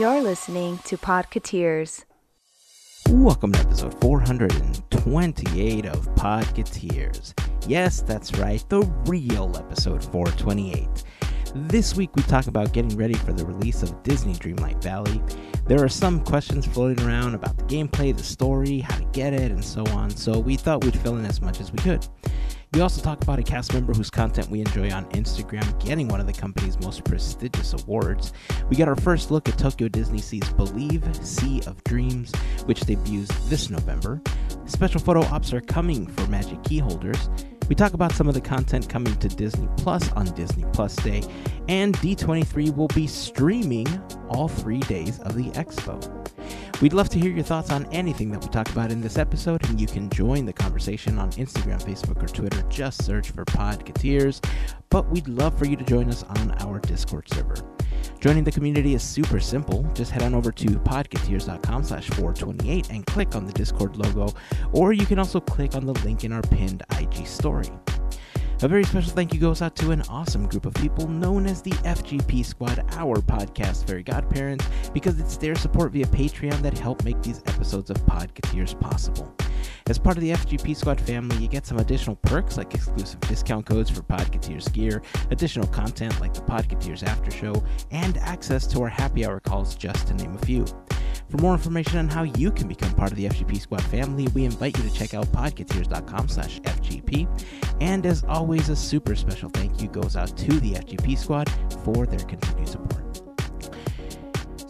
You're listening to Podcateers. Welcome to episode 428 of Podcateers. Yes, that's right, the real episode 428. This week we talk about getting ready for the release of Disney Dreamlight Valley. There are some questions floating around about the gameplay, the story, how to get it, and so on, so we thought we'd fill in as much as we could. We also talk about a cast member whose content we enjoy on Instagram getting one of the company's most prestigious awards. We get our first look at Tokyo Disney Sea's Believe Sea of Dreams, which debuts this November. Special photo ops are coming for Magic Key holders. We talk about some of the content coming to Disney Plus on Disney Plus Day, and D23 will be streaming all three days of the expo. We'd love to hear your thoughts on anything that we talk about in this episode, and you can join the conversation on Instagram, Facebook, or Twitter. Just search for Podcateers. But we'd love for you to join us on our Discord server. Joining the community is super simple. Just head on over to podcateers.com slash 428 and click on the Discord logo, or you can also click on the link in our pinned IG story. A very special thank you goes out to an awesome group of people known as the FGP Squad, our podcast fairy godparents, because it's their support via Patreon that help make these episodes of Podcateers possible. As part of the FGP Squad family, you get some additional perks like exclusive discount codes for Podcateers gear, additional content like the Podcateers After Show, and access to our happy hour calls, just to name a few. For more information on how you can become part of the FGP Squad family, we invite you to check out podcateers.com slash FGP. And as always, a super special thank you goes out to the FGP Squad for their continued support.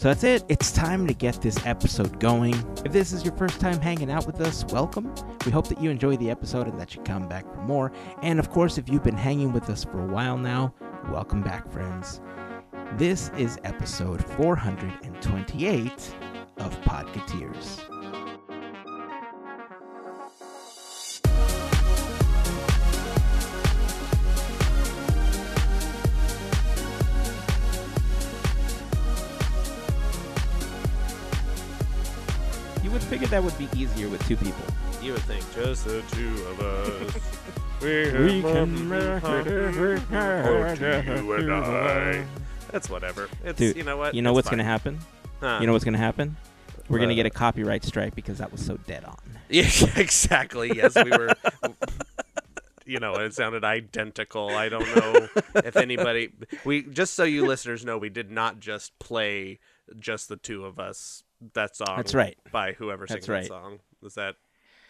So that's it. It's time to get this episode going. If this is your first time hanging out with us, welcome. We hope that you enjoy the episode and that you come back for more. And of course, if you've been hanging with us for a while now, welcome back, friends. This is episode 428 of Podcateers. Would figure that would be easier with two people. You would think just the two of us. We can make it to you and I. That's whatever. It's Dude, you know what? You know It's what's fine. going to happen? Huh. You know what's going to happen? We're going to Uh, get a copyright strike because that was so dead on. Yeah, exactly. Yes, we were. you know, it sounded identical. I don't know if anybody. We just so you listeners know, we did not just play just the two of us. That song. That's right. By whoever That's sings right. that song. Is that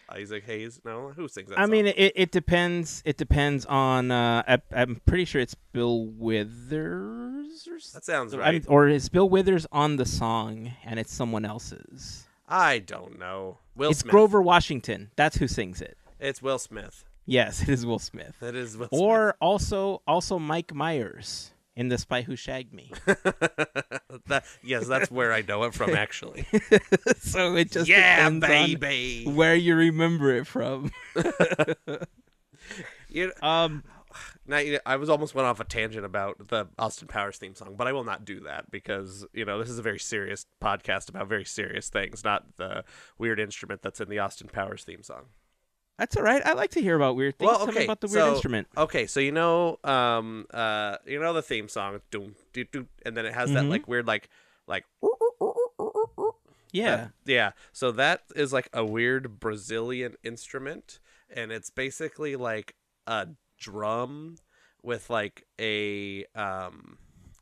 Isaac Hayes? No, who sings that? I song? mean, it, it depends. It depends on. Uh, I, I'm pretty sure it's Bill Withers, or, that sounds I'm- right. or is Bill Withers on the song and it's someone else's? I don't know. Will it's Smith. Grover Washington. That's who sings it. It's Will Smith. Yes, it is Will Smith. That is Will Or also also Mike Myers in The Spy Who Shagged Me. That, yes, that's where I know it from. Actually. so it just yeah, baby. where you remember it from. You know, Um, now, you know, I was almost went off a tangent about the Austin Powers theme song, but I will not do that because you know this is a very serious podcast about very serious things, not the weird instrument that's in the Austin Powers theme song. That's all right. I like to hear about weird things. Well, Tell me okay, about the weird so- instrument. Okay, so you know, um, uh, you know the theme song, doom, doo, doo, and then it has that Mhm. like weird, like, like, Yeah. that- yeah. So that is like a weird Brazilian instrument, and it's basically like a drum with like a um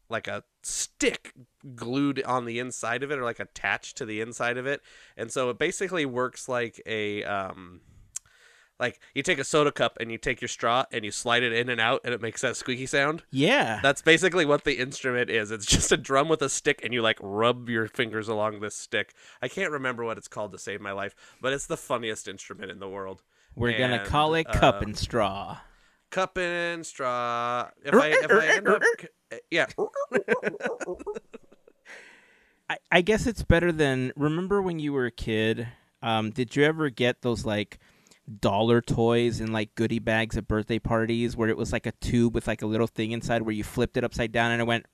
like a stick glued on the inside of it or like attached to the inside of it and so it basically works like a um like you take a soda cup and you take your straw and you slide it in and out and it makes that squeaky sound Yeah. that's basically what the instrument is. It's just a drum with a stick, and you like rub your fingers along this stick. I can't remember what it's called to save my life, but it's the funniest instrument in the world. We're gonna call it cup and straw. Cup and straw. If I if I end up, yeah, I, I guess it's better than. Remember when you were a kid? Um, did you ever get those like dollar toys in like goodie bags at birthday parties where it was like a tube with like a little thing inside where you flipped it upside down and it went.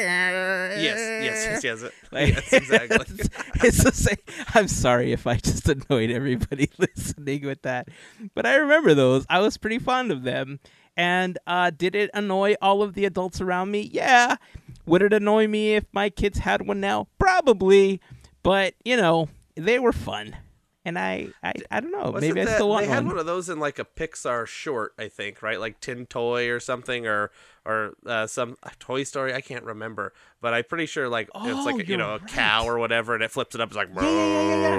yes, yes, yes, yes, Like, yes, exactly. it's, it's the same. I'm sorry if I just annoyed everybody listening with that, but I remember those. I was pretty fond of them. And uh, did it annoy all of the adults around me? Yeah. Would it annoy me if my kids had one now? Probably, but you know, they were fun, and I, I, I don't know. Wasn't Maybe I still want they had one. one of those in like a Pixar short, I think, right? Like Tin Toy or something, or or uh, some Toy Story. I can't remember, but I'm pretty sure like it's Oh, like a, you know a cow or whatever, and it flips it up. It's like Yeah, yeah, yeah,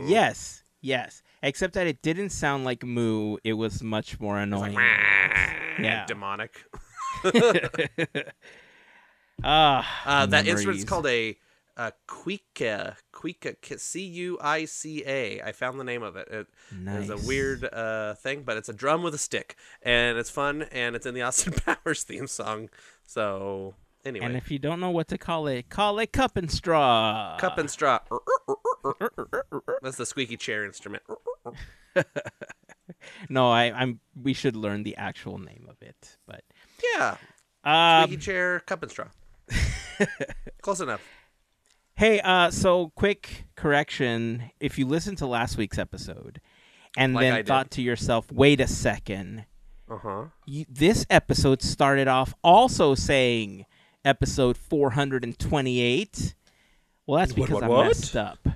yeah, Yes, yes. Except that it didn't sound like moo. It was much more It's like annoying. "Wah," Yeah. demonic. Ah, Uh, that instrument's called a, a cuica. Cuica. C U I C A. I found the name of it. It is a weird uh, thing, but it's a drum with a stick, and it's fun, and it's in the Austin Powers theme song. So anyway, And if you don't know what to call it, call it cup and straw. cup and straw. That's the squeaky chair instrument. No, I, I'm. We should learn the actual name of it. But Yeah, um, squeaky chair, cup and straw. Close enough. Hey, uh, so quick correction. If you listened to last week's episode and Like then I did. thought to yourself, wait a second, Uh huh. you, this episode started off also saying episode 428. Well, that's What, because what, I what? messed up.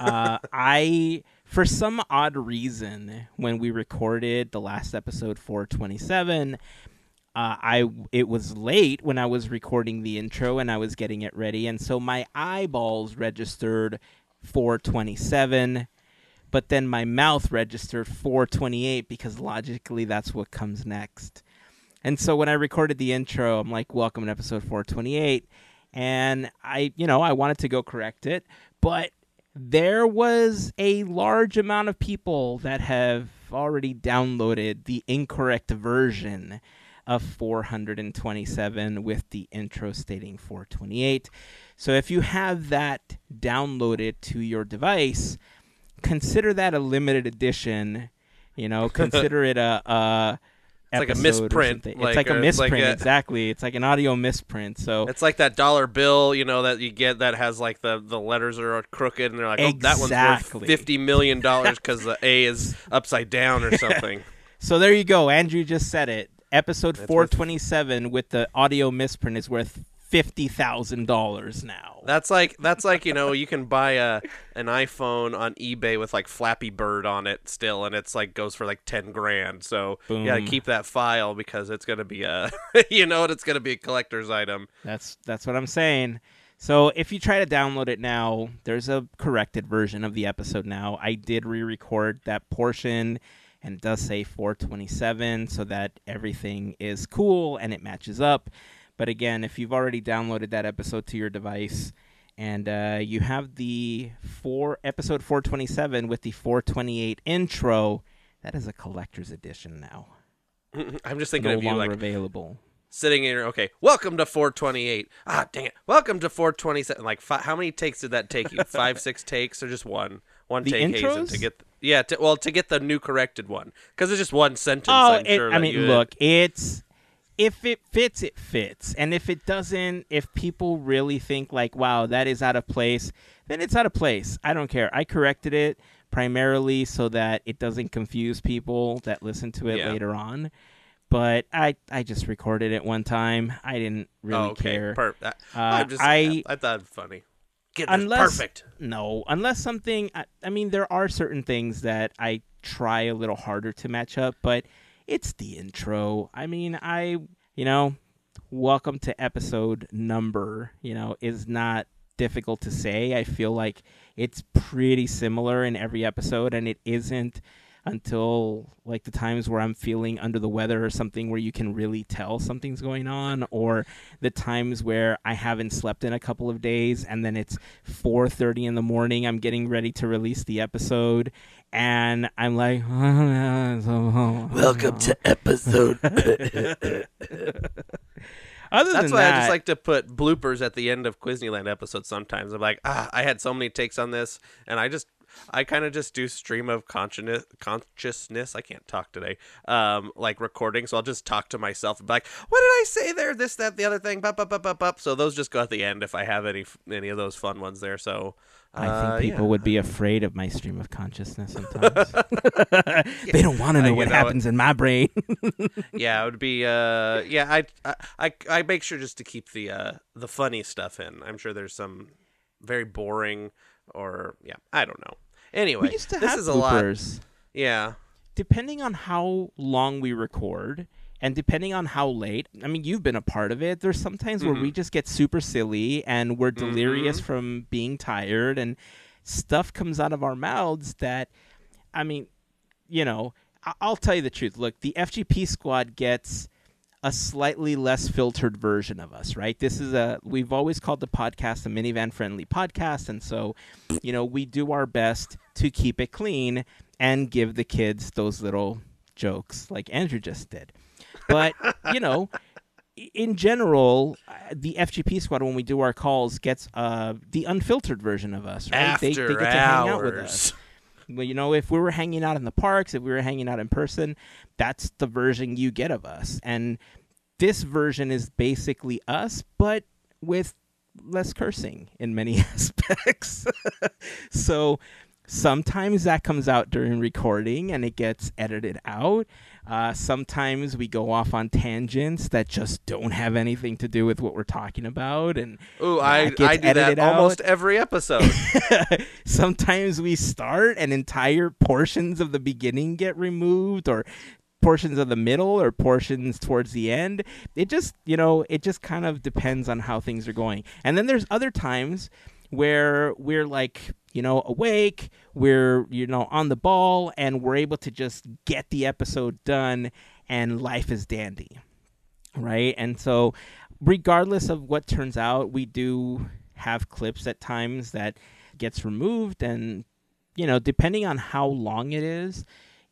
Uh, I, for some odd reason, when we recorded the last episode 427, uh, I it was late when I was recording the intro and I was getting it ready, and so my eyeballs registered 427, but then my mouth registered 428 because logically that's what comes next. And so when I recorded the intro, I'm like, "Welcome to episode 428," and I, you know, I wanted to go correct it, but there was a large amount of people that have already downloaded the incorrect version of 427 with the intro stating 428. So if you have that downloaded to your device, consider that a limited edition. You know, consider it a, a It's like a misprint, like, it's like a uh, it's like misprint, a- exactly. It's like an audio misprint. So It's like that dollar bill, you know, that you get that has like the, the letters are crooked, and they're like, oh, that one's worth fifty million dollars because the A is upside down or something. So there you go. Andrew just said it. Episode That's worth- 427 with the audio misprint is worth $50,000 now. That's like that's like you know you can buy a an iPhone on eBay with like Flappy Bird on it still, and it's like goes for like ten grand. So you gotta keep that file because it's gonna be a you know what it's gonna be a collector's item. That's that's what I'm saying. So if you try to download it now, there's a corrected version of the episode now. I did re-record that portion and it does say 427 so that everything is cool and it matches up. But again, if you've already downloaded that episode to your device and uh, you have the four episode 427 with the 428 intro, that is a collector's edition now. I'm just thinking No of you longer like available. sitting in your okay. Welcome to 428. Ah, dang it. Welcome to 427. Like how many takes did that take you? Five, six takes, or just one? One The take Hazen, intros? to get. Yeah, to, well, to get the new corrected one because it's just one sentence. Oh, it- sure I mean, look, it's if it fits, it fits, and if it doesn't, if people really think like, "Wow, that is out of place," then it's out of place. I don't care. I corrected it primarily so that it doesn't confuse people that listen to it Yeah. later on. But I, I just recorded it one time. I didn't really oh, okay, care. Per- uh, Uh, just, I- I thought it funny. Get Unless- perfect. No, unless something. I, I mean, there are certain things that I try a little harder to match up, but it's the intro. I mean, I, you know, welcome to episode number, you know, is not difficult to say. I feel like it's pretty similar in every episode, and it isn't until like the times where I'm feeling under the weather or something where you can really tell something's going on or the times where I haven't slept in a couple of days and then it's 4:30 in the morning I'm getting ready to release the episode and I'm like Welcome to episode. Other That's than why that, I just like to put bloopers at the end of Quizneyland episodes. Sometimes I'm like, ah, I had so many takes on this, and I just I kind of just do stream of consciousness. Consciousness. I can't talk today. Um, like recording, so I'll just talk to myself and be like, "What did I say there? This, that, the other thing." Bup, bup, bup, bup, bup. So those just go at the end if I have any any of those fun ones there. So I uh, think people yeah. would be afraid of my stream of consciousness sometimes. they don't want to Uh, know you what know happens in my brain. yeah, it would be. Uh, yeah, I, I, I, I make sure just to keep the uh, the funny stuff in. I'm sure there's some very boring or yeah, I don't know. Anyway, we used to this have is a lot. Yeah, Depending on how long we record and depending on how late, I mean, you've been a part of it. There's sometimes where we Mhm. just get super silly and we're delirious Mhm. from being tired and stuff comes out of our mouths that, I mean, you know, I- I'll tell you the truth. Look, the FGP squad gets a slightly less filtered version of us, right? This is a we've always called the podcast a minivan friendly podcast and so, you know, we do our best to keep it clean and give the kids those little jokes like Andrew just did. But, you know, in general, uh, the FGP squad when we do our calls gets uh the unfiltered version of us, right? after they, they get to hang out with us. Well, you know, if we were hanging out in the parks, if we were hanging out in person, that's the version you get of us. And this version is basically us, but with less cursing in many aspects. so sometimes that comes out during recording and it gets edited out. Uh, sometimes we go off on tangents that just don't have anything to do with what we're talking about, and Ooh, I, I do that out. almost every episode. sometimes we start and entire portions of the beginning get removed or portions of the middle or portions towards the end it just you know it just kind of depends on how things are going and then there's other times where we're like you know awake we're you know on the ball and we're able to just get the episode done and life is dandy right? And so regardless of what turns out we do have clips at times that gets removed and you know depending on how long it is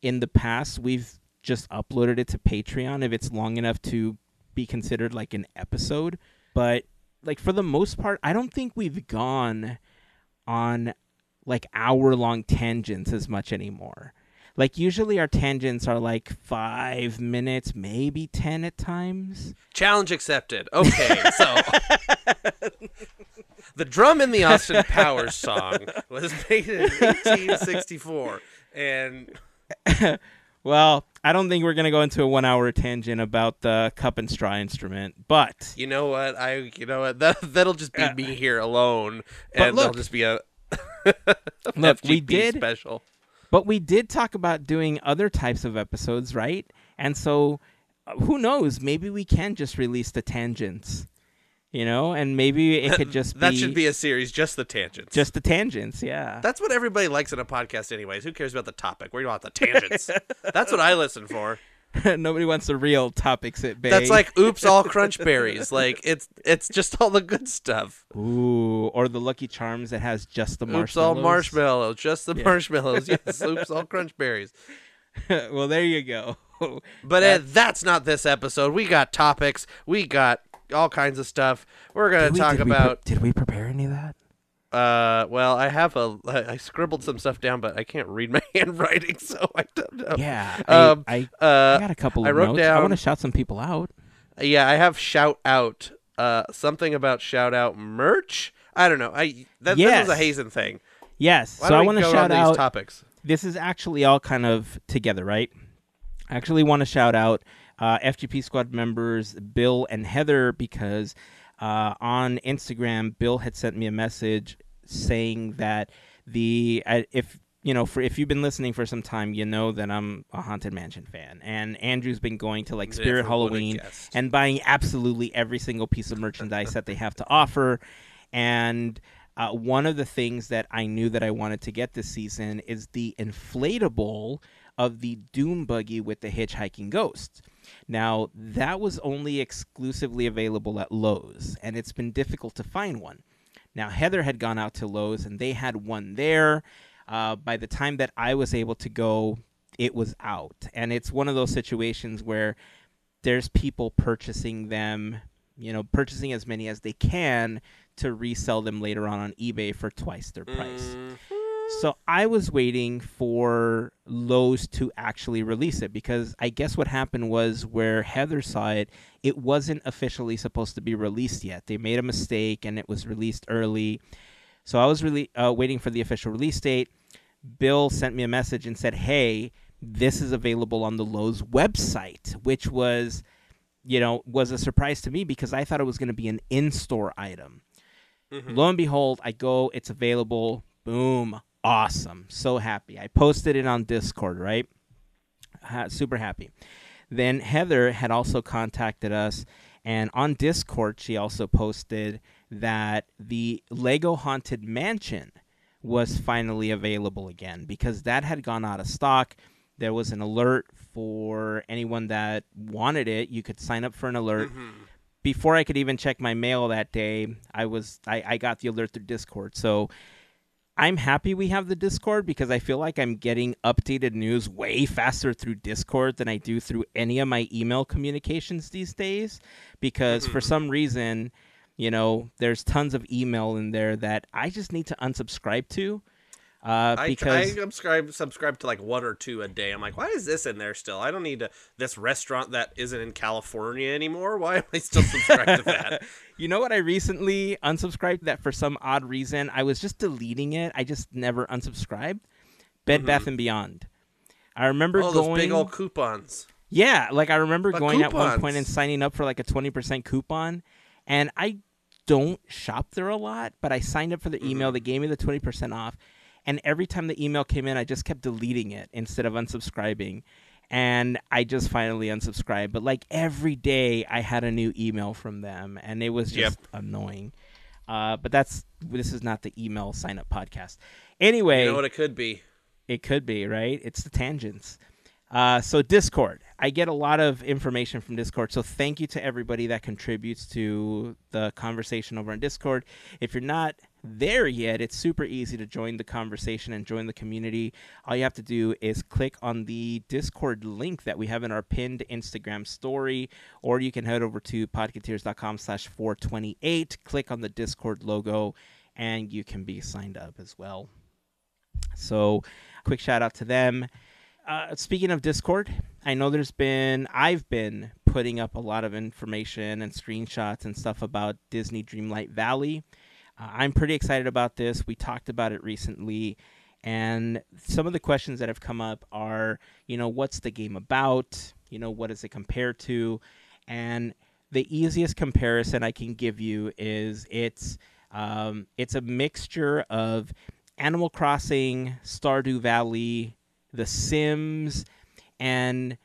in the past we've just uploaded it to patreon if it's long enough to be considered like an episode. But like for the most part i don't think we've gone on like hour long tangents as much anymore like usually our tangents are like five minutes maybe ten at times Challenge accepted. Okay, so the drum in the Austin Powers song was made in 1864, and Well, I don't think we're gonna go into a one-hour tangent about the cup and straw instrument, but you know what? I you know what that that'll just be Uh, me here alone, and there'll just be a Look, we did- special. but we did talk about doing other types of episodes, right? And so, uh, who knows? Maybe we can just release the tangents, you know, and maybe it could just that be should be a series, just the tangents. just the tangents. Yeah, That's what everybody likes in a podcast, anyways. Who cares about the topic? We're about the tangents. That's what I listen for. nobody wants the real topics at bay. That's like oops, all crunch berries. Like it's it's just all the good stuff. ooh, or the Lucky Charms that has just the Oops, marshmallows. all marshmallows. Just the Yeah. marshmallows. Yes, oops, all crunch berries. well, there you go. But uh, that's not this episode. We got topics. We got all kinds of stuff. We're gonna Did we- talk did we pre- about. did we prepare any of that? Uh, well, I have a I scribbled some stuff down, but I can't read my handwriting, so I don't know. Yeah, Um, I, I, Uh, I got a couple I wrote notes. I want to shout some people out. Yeah, I have shout out. Uh, something about shout out merch. I don't know. I that Yes. this was a Hazen thing. Yes, Why so I want to shout out. topics? this is actually all kind of together, right? I actually want to shout out uh, FGP squad members Bill and Heather because uh, on Instagram, Bill had sent me a message saying that the uh, if you know for if you've been listening for some time, you know that I'm a Haunted Mansion fan, and Andrew's been going to like Spirit Never Halloween and buying absolutely every single piece of merchandise that they have to offer. And uh, one of the things that I knew that I wanted to get this season is the inflatable of the Doom buggy with the hitchhiking ghost. Now, that was only exclusively available at Lowe's, and it's been difficult to find one. Now, Heather had gone out to Lowe's, and they had one there. Uh, by the time that I was able to go, it was out. And it's one of those situations where there's people purchasing them, you know, purchasing as many as they can to resell them later on on eBay for twice their price. Mm, So I was waiting for Lowe's to actually release it because I guess what happened was where Heather saw it, it wasn't officially supposed to be released yet. They made a mistake and it was released early. So I was really uh, waiting for the official release date. Bill sent me a message and said, "Hey, this is available on the Lowe's website," which was, you know, was a surprise to me because I thought it was going to be an in-store item. Mhm. Lo and behold, I go, it's available. Boom. Awesome. So happy. I posted it on Discord, right? Ha- super happy. Then Heather had also contacted us, and on Discord, she also posted that the Lego Haunted Mansion was finally available again because that had gone out of stock. There was an alert for anyone that wanted it. You could sign up for an alert Mhm. before I could even check my mail that day, I was I, I got the alert through Discord. So I'm happy we have the Discord because I feel like I'm getting updated news way faster through Discord than I do through any of my email communications these days. Because for Mhm. some reason, you know, there's tons of email in there that I just need to unsubscribe to. Uh, I, because I subscribe subscribe to like one or two a day. I'm like, why is this in there still? I don't need to, this restaurant that isn't in California anymore. Why am I still subscribed to that? you know what? I recently unsubscribed that for some odd reason. I was just deleting it. I just never unsubscribed. Bed Mhm. Bath and Beyond. I remember Oh, those going. big old coupons. yeah, like I remember But going at one and signing up for like a twenty percent coupon, and I don't shop there a lot, but I signed up for the email. Mm-hmm. They gave me the twenty percent off, and every time the email came in, I just kept deleting it instead of unsubscribing. And I just finally unsubscribed. But like every day, I had a new email from them, and it was Yep. just annoying. Uh, but that's this is not the email sign up podcast. Anyway, You know what it could be? it could be, right? It's the tangents. Uh, so Discord, I get a lot of information from Discord. So thank you to everybody that contributes to the conversation over on Discord. If you're not there yet, it's super easy to join the conversation and join the community. All you have to do is click on the Discord link that we have in our pinned Instagram story, or you can head over to podcateers.com slash 428, click on the Discord logo, and you can be signed up as well. So, quick shout out to them. Uh, speaking of Discord, I know there's been, I've been putting up a lot of information and screenshots and stuff about Disney Dreamlight Valley. Uh, I'm pretty excited about this. We talked about it recently. And some of the questions that have come up are, you know, what's the game about? You know, what does it compare to? And the easiest comparison I can give you is it's um, it's a mixture of Animal Crossing, Stardew Valley, The Sims, and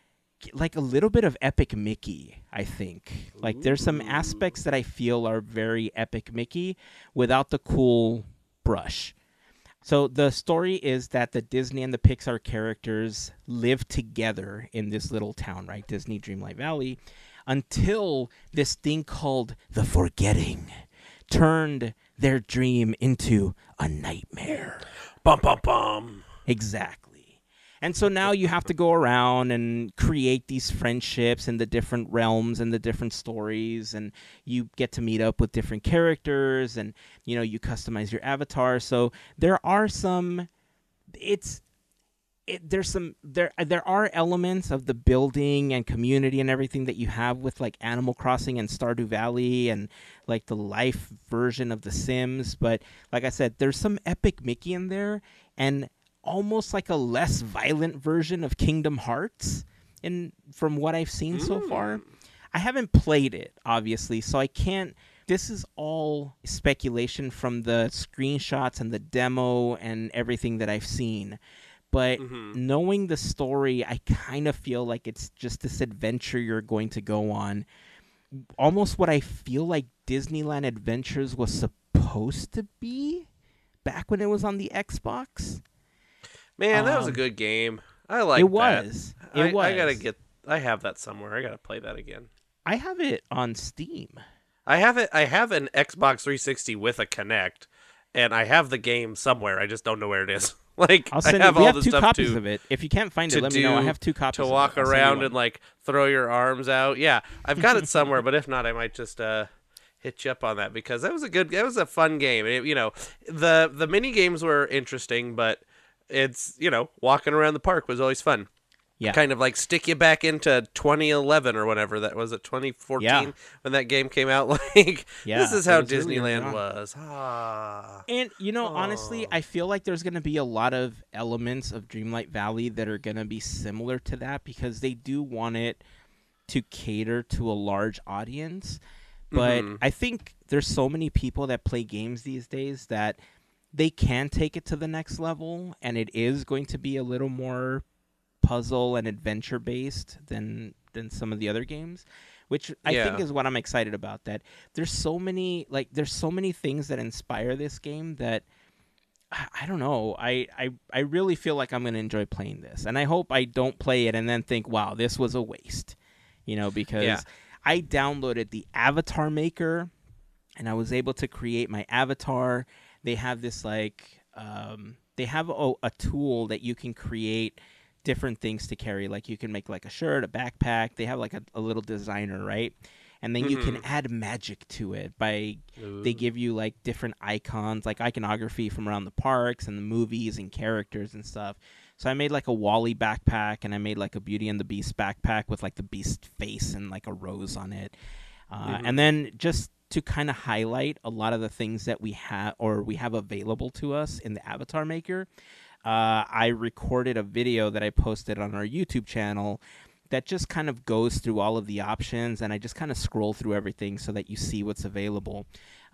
like a little bit of Epic Mickey, I think. Like there's some aspects that I feel are very Epic Mickey without the cool brush. So the story is that the Disney and the Pixar characters live together in this little town, right? Disney Dreamlight Valley until this thing called the forgetting turned their dream into a nightmare. Bum bum bum. Exactly. And so now you have to go around and create these friendships in the different realms and the different stories. And you get to meet up with different characters and you know you customize your avatar. So there are some it's it, there's some there there are elements of the building and community and everything that you have with like Animal Crossing and Stardew Valley and like the life version of The Sims, but like I said, there's some epic Mickey in there. And almost like a less violent version of Kingdom Hearts in from what I've seen so far. I haven't played it obviously, so I can't this is all speculation from the screenshots and the demo and everything that I've seen. But Mhm. knowing the story, I kind of feel like it's just this adventure you're going to go on. Almost what I feel like Disneyland Adventures was supposed to be back when it was on the Xbox. Man, that was a Um, good game. I like it that. was. It I, was. I gotta get. I have that somewhere. I gotta play that again. I have it on Steam. I have it. I have an Xbox 360 with a Kinect, and I have the game somewhere. I just don't know where it is. like I'll send I have you. We all have the two stuff copies to of it. If you can't find it, let me know. I do- have two copies to of it. walk I'll send you around one. and like throw your arms out. Yeah, I've got it somewhere, but if not, I might just uh hit you up on that because that was a good, that was a fun game. It, you know, the the mini games were interesting, but it's you know walking around the park was always fun. Yeah. Kind of like stick you back into 2011 or whatever that was it 2014 Yeah. when that game came out. Like Yeah, this is how was Disneyland on. was. Ah. And you know, honestly, Oh. I feel like there's going to be a lot of elements of Dreamlight Valley that are going to be similar to that because they do want it to cater to a large audience. But Mhm. I think there's so many people that play games these days that they can take it to the next level and it is going to be a little more puzzle and adventure based than than some of the other games which I think is what I'm excited about that there's so many like there's so many things that inspire this game that I I don't know. I, I I really feel like I'm gonna enjoy playing this, and I hope I don't play it and then think, "Wow, this was a waste," you know, because Yeah. I downloaded the Avatar Maker, and I was able to create my avatar. They have this like um, they have a, a tool that you can create different things to carry. Like you can make like a shirt, a backpack. They have like a, a little designer, right? And then you can Mhm. add magic to it by they give you like different icons like iconography from around the parks and the movies and characters and stuff so i made like a wally backpack and i made like a beauty and the beast backpack with like the beast face and like a rose on it uh, Mhm. and then just to kind of highlight a lot of the things that we have or we have available to us in the avatar maker uh, i recorded a video that i posted on our youtube channel that just kind of goes through all of the options and I just kind of scroll through everything so that you see what's available.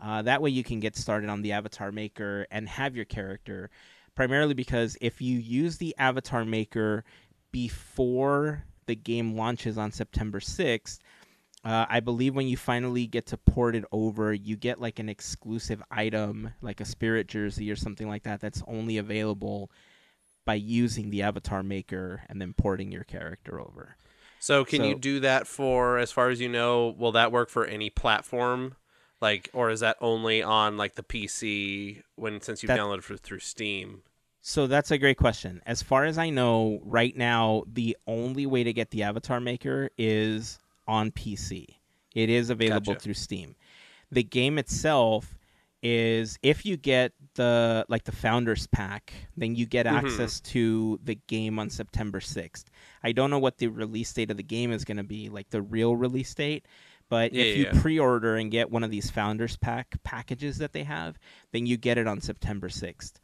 Uh, that way you can get started on the Avatar Maker and have your character. Primarily because if you use the Avatar Maker before the game launches on September 6th, uh, I believe when you finally get to port it over, you get like an exclusive item, like a spirit jersey or something like that, that's only available by using the Avatar Maker and then porting your character over. So can you do that for as far as you know, will that work for any platform? Like or is that only on like the PC when since you've That- downloaded for, through Steam? So that's a great question. As far as I know, right now, the only way to get the Avatar Maker is on PC. It is available Gotcha. through Steam. The game itself is if you get the like the founders pack, then you get Mhm. access to the game on September 6th. I don't know what the release date of the game is going to be, like the real release date, but Yeah, if you yeah. pre-order and get one of these founders pack packages that they have, then you get it on September 6th.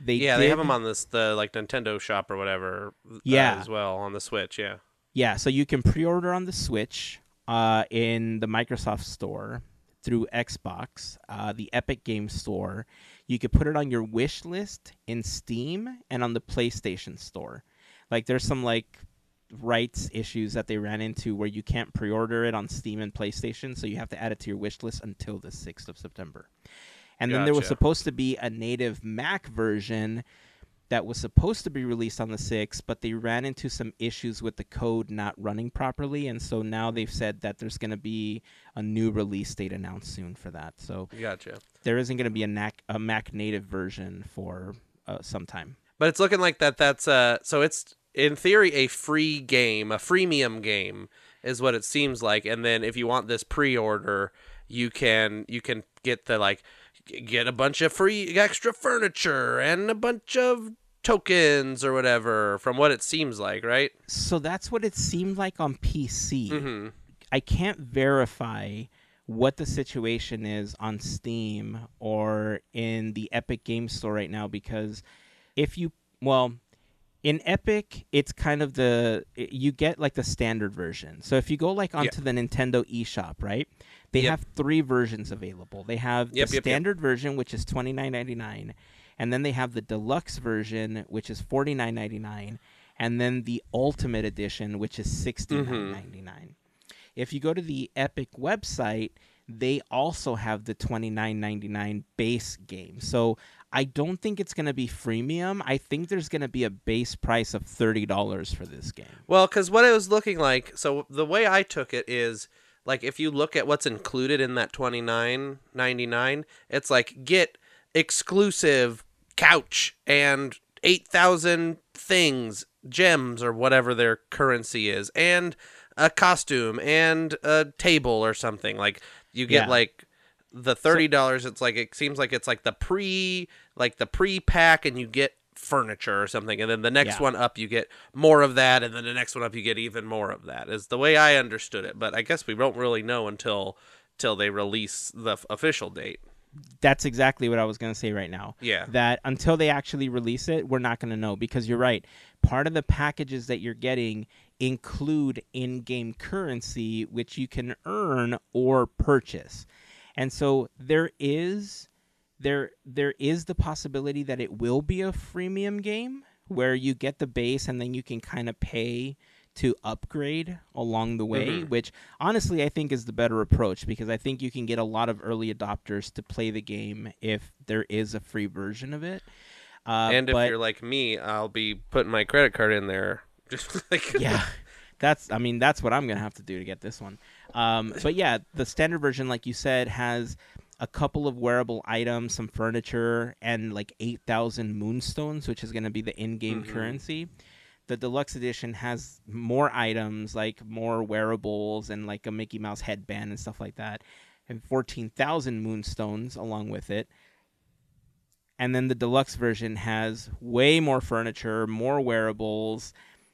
They yeah, they have them on this the like Nintendo shop or whatever. uh, Yeah. as well on the Switch. Yeah. Yeah, so you can pre-order on the Switch uh, in the Microsoft Store through Xbox, uh, the Epic Game Store. You could put it on your wish list in Steam and on the PlayStation Store. Like, there's some like rights issues that they ran into where you can't pre-order it on Steam and PlayStation, so you have to add it to your wish list until the sixth of September. And then there was supposed to be a native Mac version that was supposed to be released on the 6th, but they ran into some issues with the code not running properly. And so now they've said that there's going to be a new release date announced soon for that. So Gotcha. there isn't going to be a Mac, a Mac native version for uh, some time. But it's looking like that. That's uh. So it's in theory a free game, a freemium game, is what it seems like. And then if you want this pre-order, you can you can get the like get a bunch of free extra furniture and a bunch of tokens or whatever. From what it seems like, right? So that's what it seemed like on PC. Mm-hmm. I can't verify what the situation is on Steam or in the Epic Game Store right now because if you well in Epic it's kind of the you get like the standard version. So if you go like onto the Nintendo eShop, right? They Yep. have three versions available. They have Yep, the yep, yep. standard version which is 29.99 and then they have the deluxe version which is 49.99 and then the ultimate edition which is 69.99 mm-hmm. if you go to the Epic website, they also have the twenty nine ninety nine base game. So I don't think it's going to be freemium. I think there's going to be a base price of thirty dollars for this game. Well, because what it was looking like, so the way I took it is like if you look at what's included in that twenty nine ninety nine, it's like get exclusive couch and eight thousand things, gems or whatever their currency is, and a costume and a table or something. Like you get Yeah. like the thirty dollars, it's like it seems like it's like the pre like the pre pack, and you get furniture or something, and then the next Yeah. one up you get more of that, and then the next one up you get even more of that. Is the way I understood it, but I guess we don't really know until till they release the f- official date. That's exactly what I was going to say right now. Yeah. That until they actually release it, we're not going to know because you're right. Part of the packages that you're getting include in game currency, which you can earn or purchase. And so there is there there is the possibility that it will be a freemium game where you get the base and then you can kind of pay to upgrade along the way, Mhm. which honestly I think is the better approach because I think you can get a lot of early adopters to play the game if there is a free version of it. Uh, and if but- you're like me, I'll be putting my credit card in there. Just like yeah that's i mean that's what i'm gonna have to do to get this one um, but yeah the standard version like you said has a couple of wearable items some furniture and like 8000 moonstones which is going to be the in-game Mhm. currency the deluxe edition has more items like more wearables and like a mickey mouse headband and stuff like that and 14000 moonstones along with it and then the deluxe version has way more furniture more wearables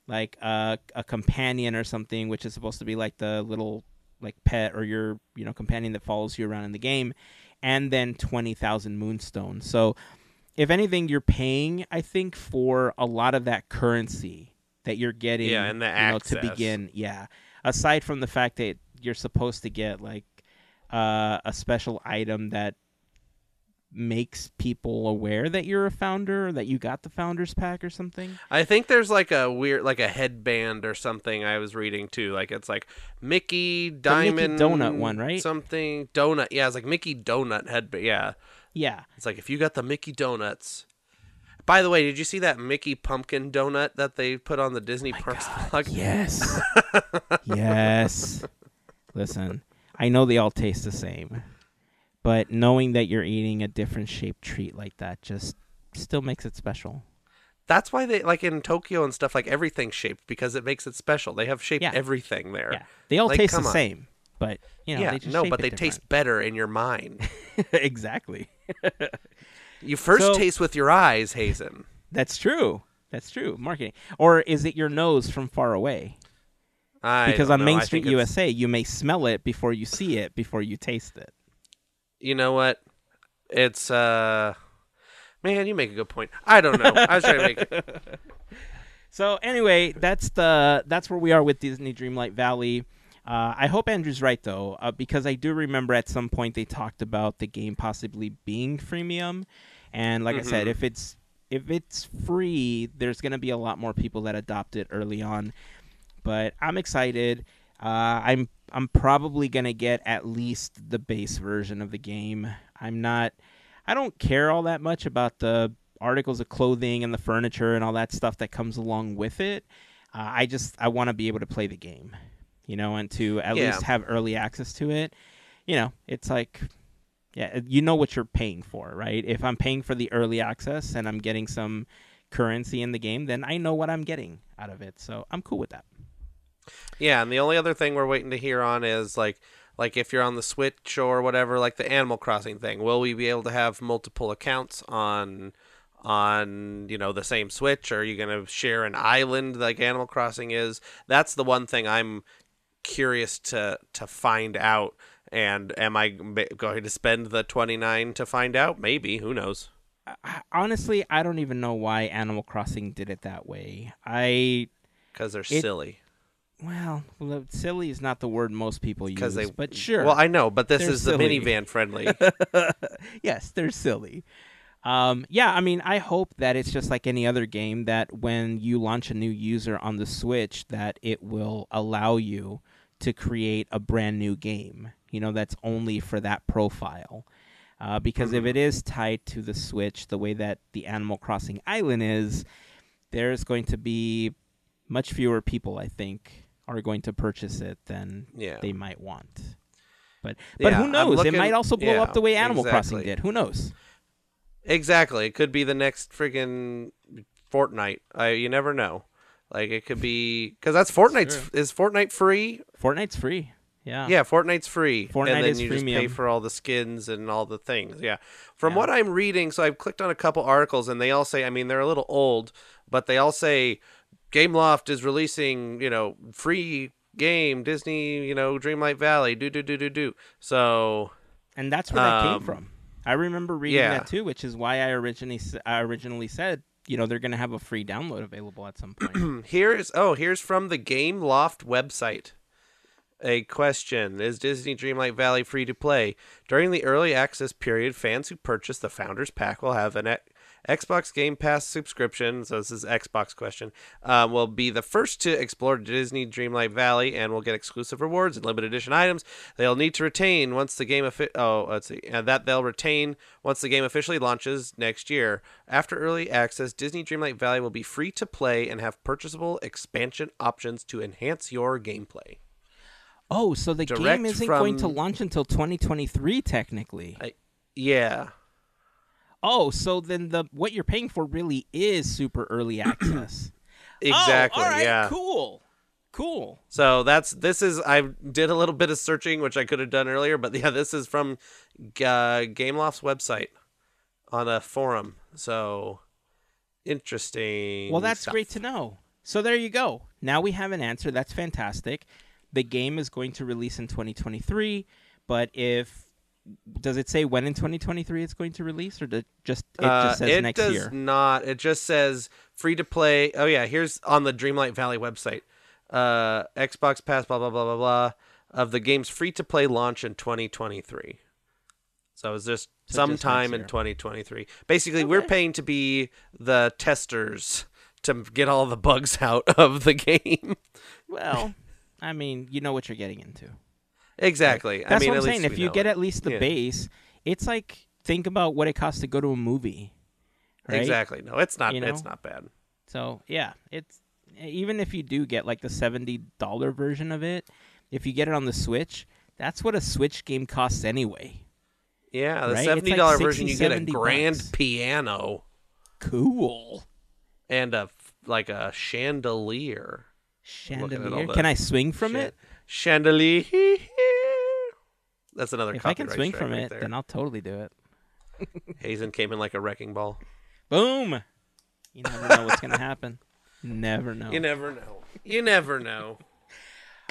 like uh, a companion or something, which is supposed to be like the little like pet or your you know companion that follows you around in the game, and then twenty thousand moonstones. So, if anything, you're paying, I think, for a lot of that currency that you're getting. Yeah, and the you know, to begin. Yeah, aside from the fact that you're supposed to get like uh, a special item that makes people aware that you're a founder, that you got the founders pack or something. I think there's like a weird, like a headband or something. I was reading too. Like it's like Mickey Mickey Diamond Donut one, right? Something donut. Yeah, it's like Mickey Donut headband. Yeah, Yeah. it's like if you got the Mickey donuts. By the way, did you see that Mickey pumpkin donut that they put on the Disney Parks blog? Yes. yes. Listen, I know they all taste the same, but knowing that you're eating a different shaped treat like that just still makes it special. That's why they like in Tokyo and stuff like everything's shaped because it makes it special. They have shaped Yeah. everything there. Yeah. They all Like, taste the on. same, but you know, yeah, they just no, but they different. taste better in your mind. exactly. You first So- taste with your eyes, Hazen. That's true. That's true. Marketing. Or is it your nose from far away? I Because on know. Main Street think it's- USA, you may smell it before you see it, before you taste it. you know what? It's uh man, you make a good point. I don't know. I was trying to make So anyway, that's the that's where we are with Disney Dreamlight Valley. Uh, I hope Andrew's right though, uh, because I do remember at some point they talked about the game possibly being freemium, and like I said, Mhm. if it's if it's free, there's going to be a lot more people that adopt it early on. But I'm excited. Uh, I'm I'm probably going to get at least the base version of the game. I'm not. I don't care all that much about the articles of clothing and the furniture and all that stuff that comes along with it. Uh, I just I want to be able to play the game, you know, and to at Yeah. least have early access to it. You know, it's like, yeah, you know what you're paying for, right? If I'm paying for the early access and I'm getting some currency in the game, then I know what I'm getting out of it. So I'm cool with that. Yeah, and the only other thing we're waiting to hear on is like like if you're on the Switch or whatever, like the Animal Crossing thing, will we be able to have multiple accounts on on you know the same Switch? Or are you going to share an island like Animal Crossing is? That's the one thing I'm curious to to find out. And am I going to spend the twenty nine to find out? Maybe. Who knows? Honestly, I don't even know why Animal Crossing did it that way. I Because they're It- silly. well, silly is not the word most people use, they. but sure. Well, I know, but this is the minivan friendly. yes, they're silly. Um, yeah, I mean, I hope that it's just like any other game that when you launch a new user on the Switch, that it will allow you to create a brand new game. You know, that's only for that profile. Uh, because if Mhm. it is tied to the Switch, the way that the Animal Crossing Island is, there's going to be much fewer people, I think, are going to purchase it than Yeah. they might want. But but Yeah, who knows? looking- it might also blow yeah, up the way Animal Crossing did. Who knows? Exactly. It could be the next friggin' Fortnite. I you never know. Like it could be because that's Fortnite's true. is Fortnite free? Fortnite's free. Yeah. Yeah, Fortnite's free. Fortnite and then is you just pay for all the skins and all the things. Yeah. From Yeah. what I'm reading, so I've clicked on a couple articles and they all say, I mean, they're a little old, but they all say Gameloft is releasing, you know, free game, Disney, you know, Dreamlight Valley, do do do do do. So, And that's where that came Um, from. I remember reading yeah. that too, which is why I originally I originally said, you know, they're going to have a free download available at some point. here's oh, here's from the Gameloft website. A question Is Disney Dreamlight Valley free to play? During the early access period, fans who purchase the Founders Pack will have an Xbox Game Pass subscription. So, this is Xbox question. Um, will be the first to explore Disney Dreamlight Valley and will get exclusive rewards and limited edition items. They'll need to retain once the game. Offi- oh, let's see. And that they'll retain once the game officially launches next year. After early access, Disney Dreamlight Valley will be free to play and have purchasable expansion options to enhance your gameplay. oh, so the Direct game isn't going to launch until 2023 technically. I, yeah. Oh, so then the what you're paying for really is super early access. Exactly. Oh, all right, yeah. Cool. Cool. So that's this is I did a little bit of searching, which I could have done earlier, but yeah, this is from uh, GameLoft's website on a forum. So interesting. Well, that's stuff. great to know. So there you go. Now we have an answer. That's fantastic. The game is going to release in 2023, but if does it say when in 2023 it's going to release, or does just it Uh, just says it next does year? not. It just says free to play. Oh yeah, here's on the Dreamlight Valley website. Uh, Xbox Pass, blah blah blah blah blah. Of the game's free to play launch in 2023. So it's just So just sometime next in 2023. Basically, we're paying to be the testers to get all the bugs out of the game. Well, I mean, you know what you're getting into. Exactly. That's I mean, what I'm saying. If you know get it. at least the Yeah. base, it's like think about what it costs to go to a movie. Right? exactly, no, it's not. You It's not bad. So yeah, it's even if you do get like the seventy dollar version of it, if you get it on the Switch, that's what a Switch game costs anyway. Yeah, the Right? Seventy like version, you get a 70 grand bucks. piano. Cool. and a like a chandelier. Looking at all Chandelier. Can I swing from Chan- it? Chandelier. That's another. If I can swing from right it, there. then I'll totally do it. Hazen came in like a wrecking ball. Boom. You never know what's gonna happen. Never know. You never know. You never know.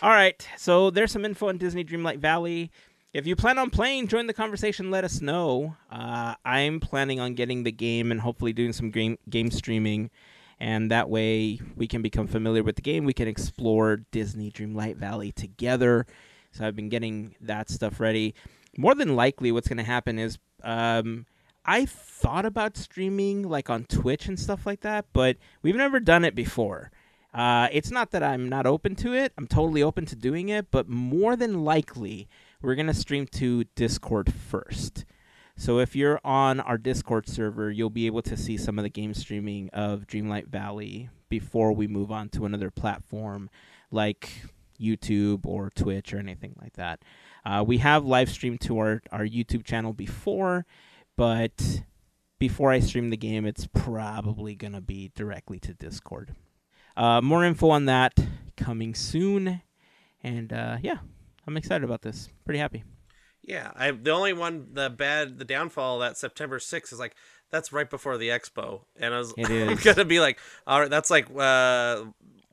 All right, so there's some info on Disney Dreamlight Valley. If you plan on playing, join the conversation. Let us know. Uh, I'm planning on getting the game and hopefully doing some game game streaming, and that way we can become familiar with the game. We can explore Disney Dreamlight Valley together. So I've been getting that stuff ready. More than likely, what's going to happen is um, I thought about streaming like on Twitch and stuff like that, but we've never done it before. Uh, it's not that I'm not open to it. I'm totally open to doing it, but more than likely, we're going to stream to Discord first. So if you're on our Discord server, you'll be able to see some of the game streaming of Dreamlight Valley before we move on to another platform like YouTube or Twitch or anything like that. Uh, we have live streamed to our, our YouTube channel before, but before I stream the game, it's probably going to be directly to Discord. Uh, more info on that coming soon. And uh, yeah, I'm excited about this. Pretty happy. Yeah, I the only one the bad the downfall that September 6th is like that's right before the expo, and I was I'm gonna be like, all right, that's like uh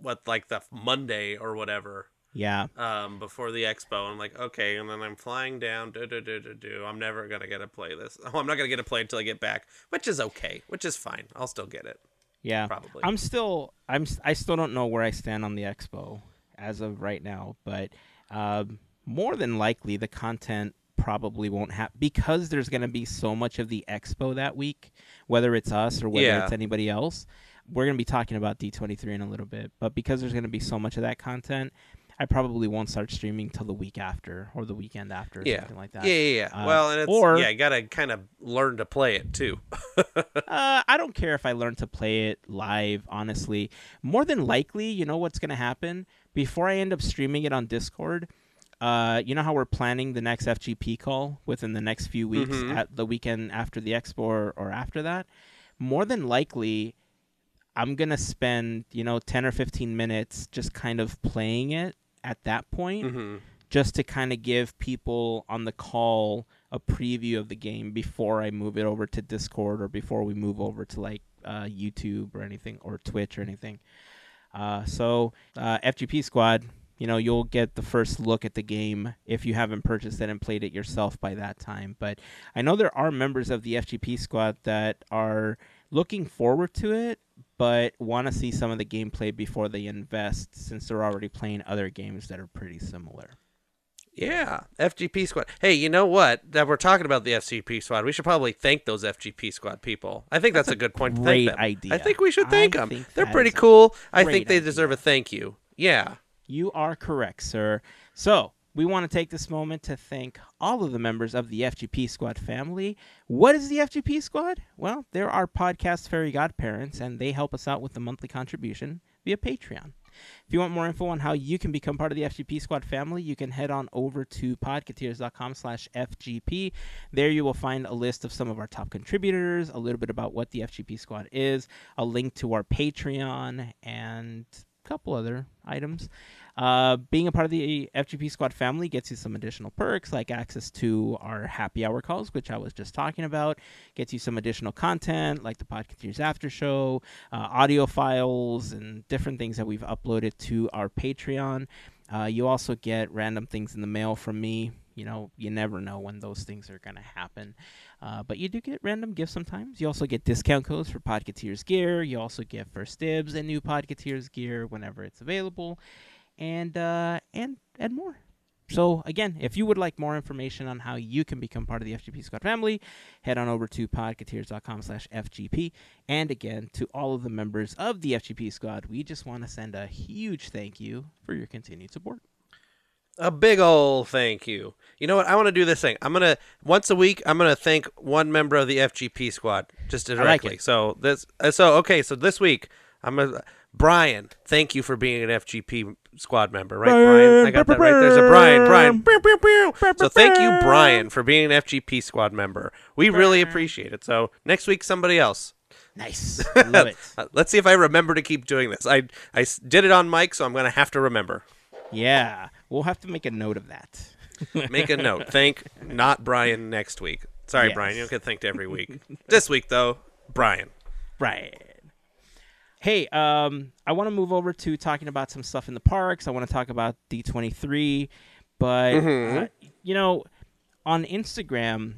what like the Monday or whatever. Yeah. um, before the expo. I'm like, okay, and then I'm flying down. Do do do do do. I'm never gonna get to play this. Oh, I'm not gonna get to play until I get back, which is okay, which is fine. I'll still get it. Yeah. Probably. I'm still I'm I still don't know where I stand on the expo as of right now, but um, more than likely the content probably won't have because there's going to be so much of the expo that week, whether it's us or whether Yeah. it's anybody else. We're going to be talking about D23 in a little bit, but because there's going to be so much of that content, I probably won't start streaming till the week after or the weekend after or yeah. something like that. Yeah, yeah, yeah. Uh, well, and it's or- yeah, you gotta kind of learn to play it too. uh, I don't care if I learn to play it live, honestly. More than likely, you know what's going to happen? Before I end up streaming it on Discord, uh, you know how we're planning the next FGP call within the next few weeks Mhm. at the weekend after the expo or, or after that? More than likely, I'm going to spend, you know, 10 or 15 minutes just kind of playing it at that point hmm just to kind of give people on the call a preview of the game before I move it over to Discord or before we move over to like uh, YouTube or anything or Twitch or anything. Uh, so uh, FGP Squad, you know, you'll get the first look at the game if you haven't purchased it and played it yourself by that time. But I know there are members of the FGP Squad that are looking forward to it, but want to see some of the gameplay before they invest, since they're already playing other games that are pretty similar. Yeah, FGP squad. Hey, you know what? That we're talking about the FGP squad. We should probably thank those FGP squad people. I think that's, a good point. Great thank them. idea. I think we should thank I them. They're pretty cool. I think they idea. deserve a thank you. Yeah. You are correct, sir. So, we want to take this moment to thank all of the members of the FGP Squad family. What is the FGP Squad? Well, they're our podcast fairy godparents, and they help us out with the monthly contribution via Patreon. If you want more info on how you can become part of the FGP Squad family, you can head on over to podcateers.com slash FGP. There you will find a list of some of our top contributors, a little bit about what the FGP Squad is, a link to our Patreon, and couple other items. Uh, being a part of the FGP Squad family gets you some additional perks like access to our happy hour calls, which I was just talking about. Gets you some additional content like the Podcateers After Show, uh, audio files, and different things that we've uploaded to our Patreon. Uh, you also get random things in the mail from me. You know, you never know when those things are going to happen. Uh, but you do get random gifts sometimes. You also get discount codes for Podcateers gear. You also get first dibs and new Podcateers gear whenever it's available and uh, and and more. So again, if you would like more information on how you can become part of the FGP Squad family, head on over to podcateers.com slash FGP. And again, to all of the members of the FGP Squad, we just want to send a huge thank you for your continued support. A big ol' thank you. You know what? I want to do this thing. I'm gonna once a week. I'm gonna thank one member of the FGP squad just directly. it. so this. uh, So okay. So this week, I'm gonna Brian. Thank you for being an FGP squad member, right, Brian? I got that right. There's a Brian. Brian. So thank you, Brian, for being an FGP squad member. We really appreciate it. So next week, somebody else. Nice. Love it. Uh, let's see if I remember to keep doing this. I I did it on mic, so I'm gonna have to remember. Yeah. We'll have to make a note of that. Make a note. Thank not Brian next week. Sorry, Yes. Brian. You don't get thanked every week. this week, though, Brian. Brian. Hey, um, I want to move over to talking about some stuff in the parks. I want to talk about D23, but uh, you know, on Instagram,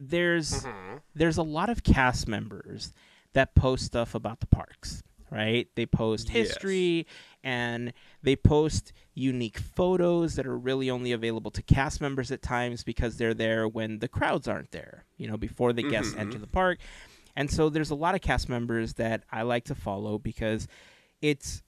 there's there's a lot of cast members that post stuff about the parks. Right? They post Yes. history and they post unique photos that are really only available to cast members at times because they're there when the crowds aren't there. You know, before the guests mm-hmm, enter mm-hmm. the park. And so there's a lot of cast members that I like to follow because it's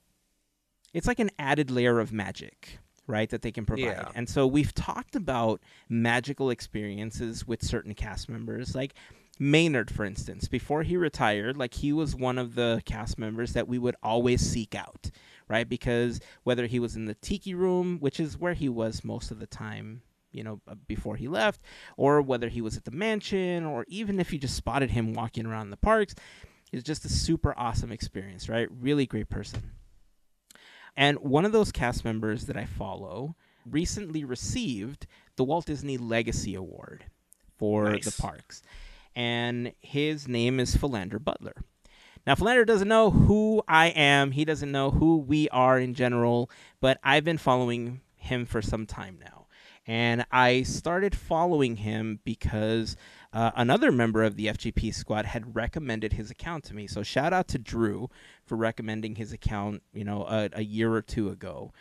it's like an added layer of magic, right? That they can provide. Yeah. And so we've talked about magical experiences with certain cast members, like Maynard, for instance. Before he retired, like he was one of the cast members that we would always seek out, right? Because whether he was in the tiki room, which is where he was most of the time, you know, uh, before he left, or whether he was at the mansion, or even if you just spotted him walking around the parks, it's just a super awesome experience, right? Really great person. And one of those cast members that I follow recently received the Walt Disney Legacy Award for Nice. the parks. And his name is Philander Butler. Now, Philander doesn't know who I am. He doesn't know who we are in general, but I've been following him for some time now. And I started following him because uh, another member of the FGP squad had recommended his account to me. So shout out to Drew for recommending his account, you know, a, a year or two ago.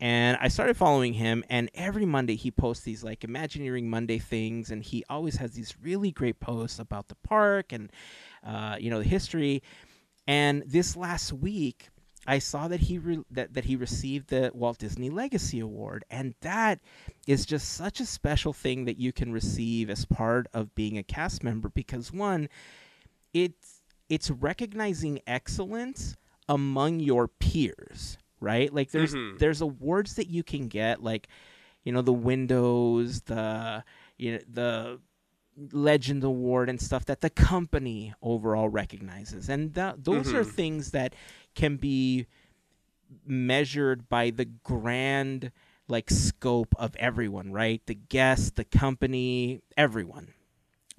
And I started following him, and every Monday he posts these like Imagineering Monday things, and he always has these really great posts about the park and, uh, you know, the history. And this last week, I saw that he re- that that he received the Walt Disney Legacy Award, and that is just such a special thing that you can receive as part of being a cast member because one, it's it's recognizing excellence among your peers, right? Like there's Mhm. there's awards that you can get, like you know the Windows, the you know the Legend Award and stuff that the company overall recognizes, and that, those are Mhm. things that can be measured by the grand like scope of everyone, right? The guest, the company, everyone,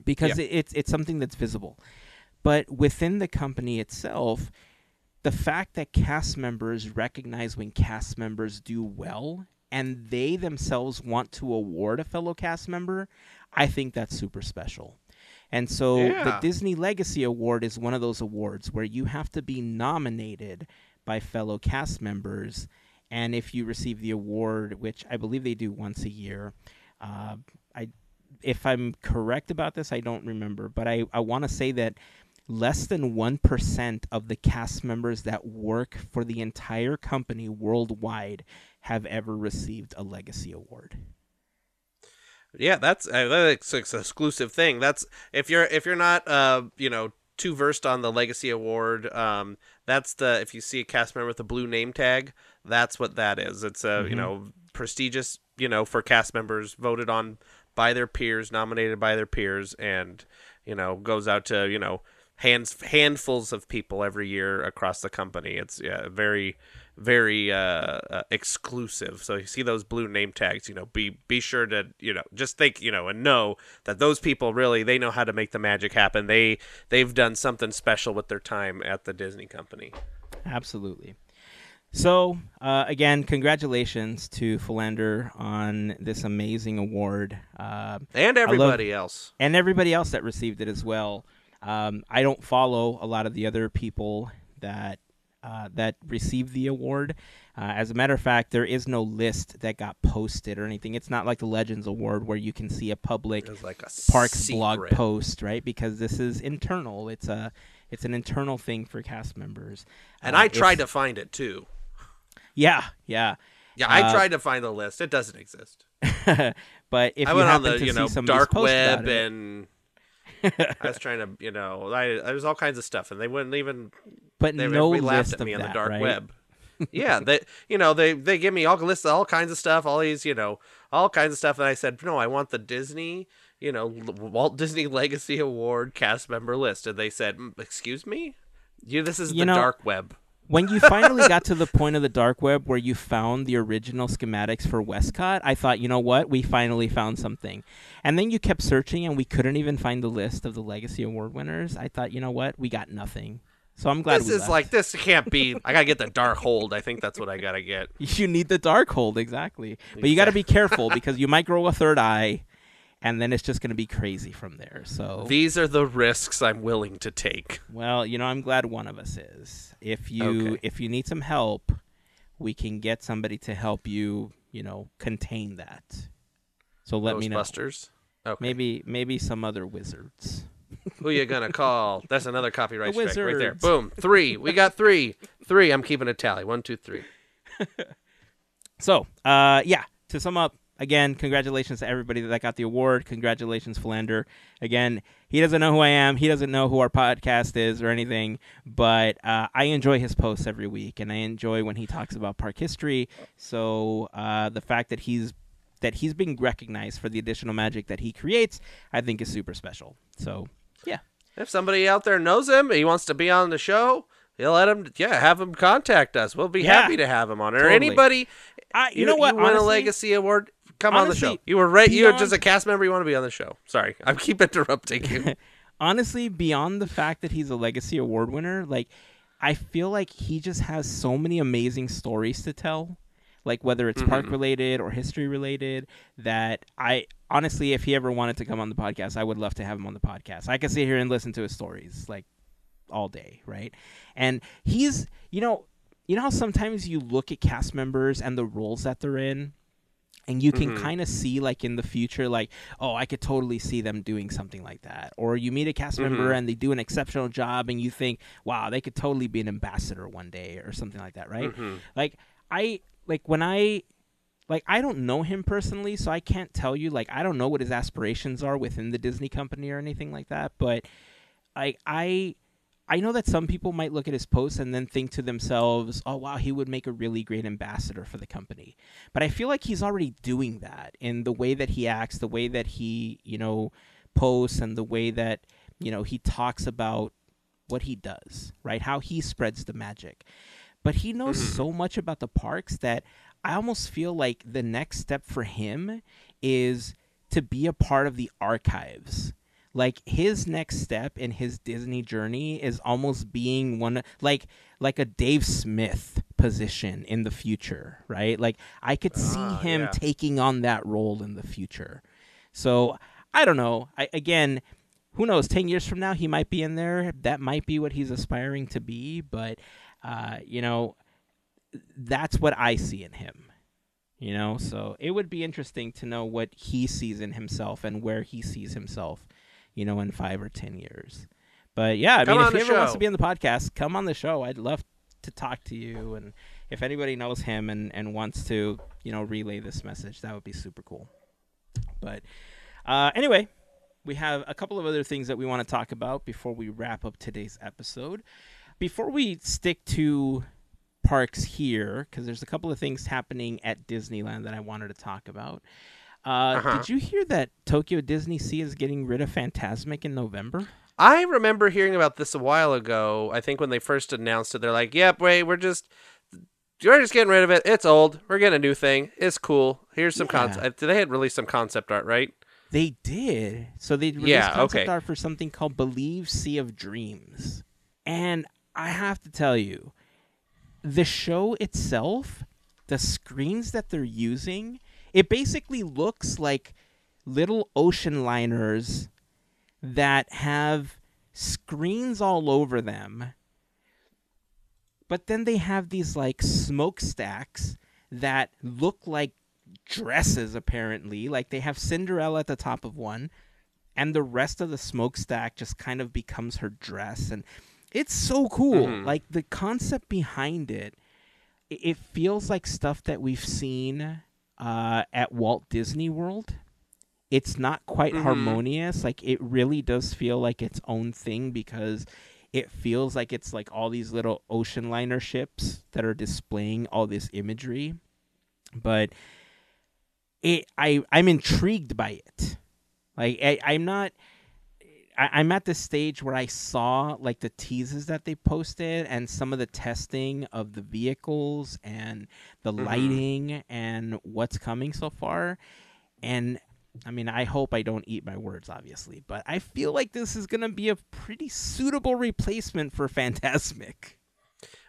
because Yeah. it, it's it's something that's visible. But within the company itself, the fact that cast members recognize when cast members do well and they themselves want to award a fellow cast member, I think that's super special. And so the Disney Legacy Award is one of those awards where you have to be nominated by fellow cast members. And if you receive the award, which I believe they do once a year, uh, I, if I'm correct about this, I don't remember, but I, I want to say that less than 1% of the cast members that work for the entire company worldwide have ever received a legacy award. Yeah, that's uh, that's an exclusive thing. That's if you're if you're not uh you know too versed on the Legacy Award, um, that's the if you see a cast member with a blue name tag, that's what that is. It's a you Mhm. know prestigious you know for cast members voted on by their peers, nominated by their peers, and you know goes out to you know hands handfuls of people every year across the company. It's yeah very very uh, uh, exclusive. So you see those blue name tags, you know, be be sure to you know just think you know and know that those people really they know how to make the magic happen. They they've done something special with their time at the Disney company. Absolutely. So, uh, again, congratulations to Philander on this amazing award. Uh, And everybody else. and everybody else that received it as well. Um, I don't follow a lot of the other people that uh, that received the award. Uh, as a matter of fact, there is no list that got posted or anything. It's not like the Legends Award where you can see a public like a Parks blog post, right? Because this is internal. It's a it's an internal thing for cast members. And Uh, I tried to find it too. Yeah, yeah. Yeah, I Uh, tried to find the list. It doesn't exist. but if I you went on the you know dark web it- and I was trying to you know I there's all kinds of stuff and they wouldn't even but they no laughed at me on that, the dark right? web. yeah, they you know they they give me all lists of all kinds of stuff, all these you know all kinds of stuff, and I said no, I want the Disney you know Walt Disney Legacy Award cast member list, and they said, "Mm, excuse me, you this is You the know- dark web. When you finally got to the point of the dark web where you found the original schematics for WestCOT, I thought, you know what, we finally found something. And then you kept searching, and we couldn't even find the list of the Legacy Award winners. I thought, you know what, we got nothing. So I'm glad This is left. like this can't be. I gotta get the Darkhold. I think that's what I gotta get. you need the Darkhold exactly, but you got to be careful because you might grow a third eye, and then it's just going to be crazy from there. So These are the risks I'm willing to take. Well, you know, I'm glad one of us is. If you Okay. if you need some help, we can get somebody to help you, you know, contain that. So let me know. Ghostbusters. Okay. Maybe maybe some other wizards. Who you gonna call? That's another copyright The strike right there. Boom. Three. We got three. Three. I'm keeping a tally. One, two, three. So, uh yeah, to sum up, again, congratulations to everybody that got the award. Congratulations, Philander. Again, he doesn't know who I am. He doesn't know who our podcast is or anything, but uh, I enjoy his posts every week, and I enjoy when he talks about park history. So uh, the fact that he's that he's being recognized for the additional magic that he creates, I think is super special. So yeah, If somebody out there knows him, he wants to be on the show, he'll let him. Yeah, have him contact us. We'll be Yeah. happy to have him on. Or Totally. anybody, I, you, know what? You win a legacy award. Come on the show. You were right. You're just a cast member. You want to be on the show. Sorry, I keep interrupting you. honestly, beyond the fact that he's a legacy award winner, like I feel like he just has so many amazing stories to tell. Like whether it's park Mhm. related or history related, that I honestly, if he ever wanted to come on the podcast, I would love to have him on the podcast. I could sit here and listen to his stories like all day, right? And he's, you know, you know how sometimes you look at cast members and the roles that they're in, and you can Mhm. kind of see like in the future like oh i could totally see them doing something like that or you meet a cast member Mhm. and they do an exceptional job and you think wow they could totally be an ambassador one day or something like that right Mhm. like i like when i like i don't know him personally so i can't tell you like i don't know what his aspirations are within the disney company or anything like that but like i I know that some people might look at his posts and then think to themselves, "Oh wow, he would make a really great ambassador for the company." But I feel like he's already doing that in the way that he acts, the way that he, you know, posts and the way that, you know, he talks about what he does, right? How he spreads the magic. But he knows Mhm. so much about the parks that I almost feel like the next step for him is to be a part of the archives. Like his next step in his Disney journey is almost being one like like a Dave Smith position in the future, right? Like I could see Ah, him yeah. taking on that role in the future. So I don't know. I again, who knows? Ten years from now, he might be in there. That might be what he's aspiring to be. But uh, you know, that's what I see in him. You know, so it would be interesting to know what he sees in himself and where he sees himself. You know, in five or ten years. But yeah, I Come mean, if he ever wants to be on the podcast, come on the show. I'd love to talk to you. And if anybody knows him and, and wants to, you know, relay this message, that would be super cool. But uh, anyway, we have a couple of other things that we want to talk about before we wrap up today's episode. Before we stick to parks here, because there's a couple of things happening at Disneyland that I wanted to talk about. Uh, Uh-huh. Did you hear that Tokyo DisneySea is getting rid of Fantasmic in November? I remember hearing about this a while ago. I think when they first announced it, they're like, "Yep, wait, we're just we're just getting rid of it. It's old. We're getting a new thing. It's cool. Here's some Yeah. concept. They had released some concept art, right? They did. So they released Yeah, concept okay. art for something called Believe Sea of Dreams. And I have to tell you, the show itself, the screens that they're using, it basically looks like little ocean liners that have screens all over them. But then they have these like smokestacks that look like dresses apparently like they have cinderella at the top of one and the rest of the smokestack just kind of becomes her dress and it's so cool Mhm. like the concept behind it it feels like stuff that we've seen uh, at walt disney world it's not quite Mhm. harmonious like it really does feel like its own thing because it feels like it's like all these little ocean liner ships that are displaying all this imagery but it I I'm intrigued by it. Like I, I'm not. I, I'm at the stage where I saw like the teases that they posted and some of the testing of the vehicles and the Mhm. lighting and what's coming so far, and I mean I hope I don't eat my words obviously, but I feel like this is gonna be a pretty suitable replacement for Fantasmic.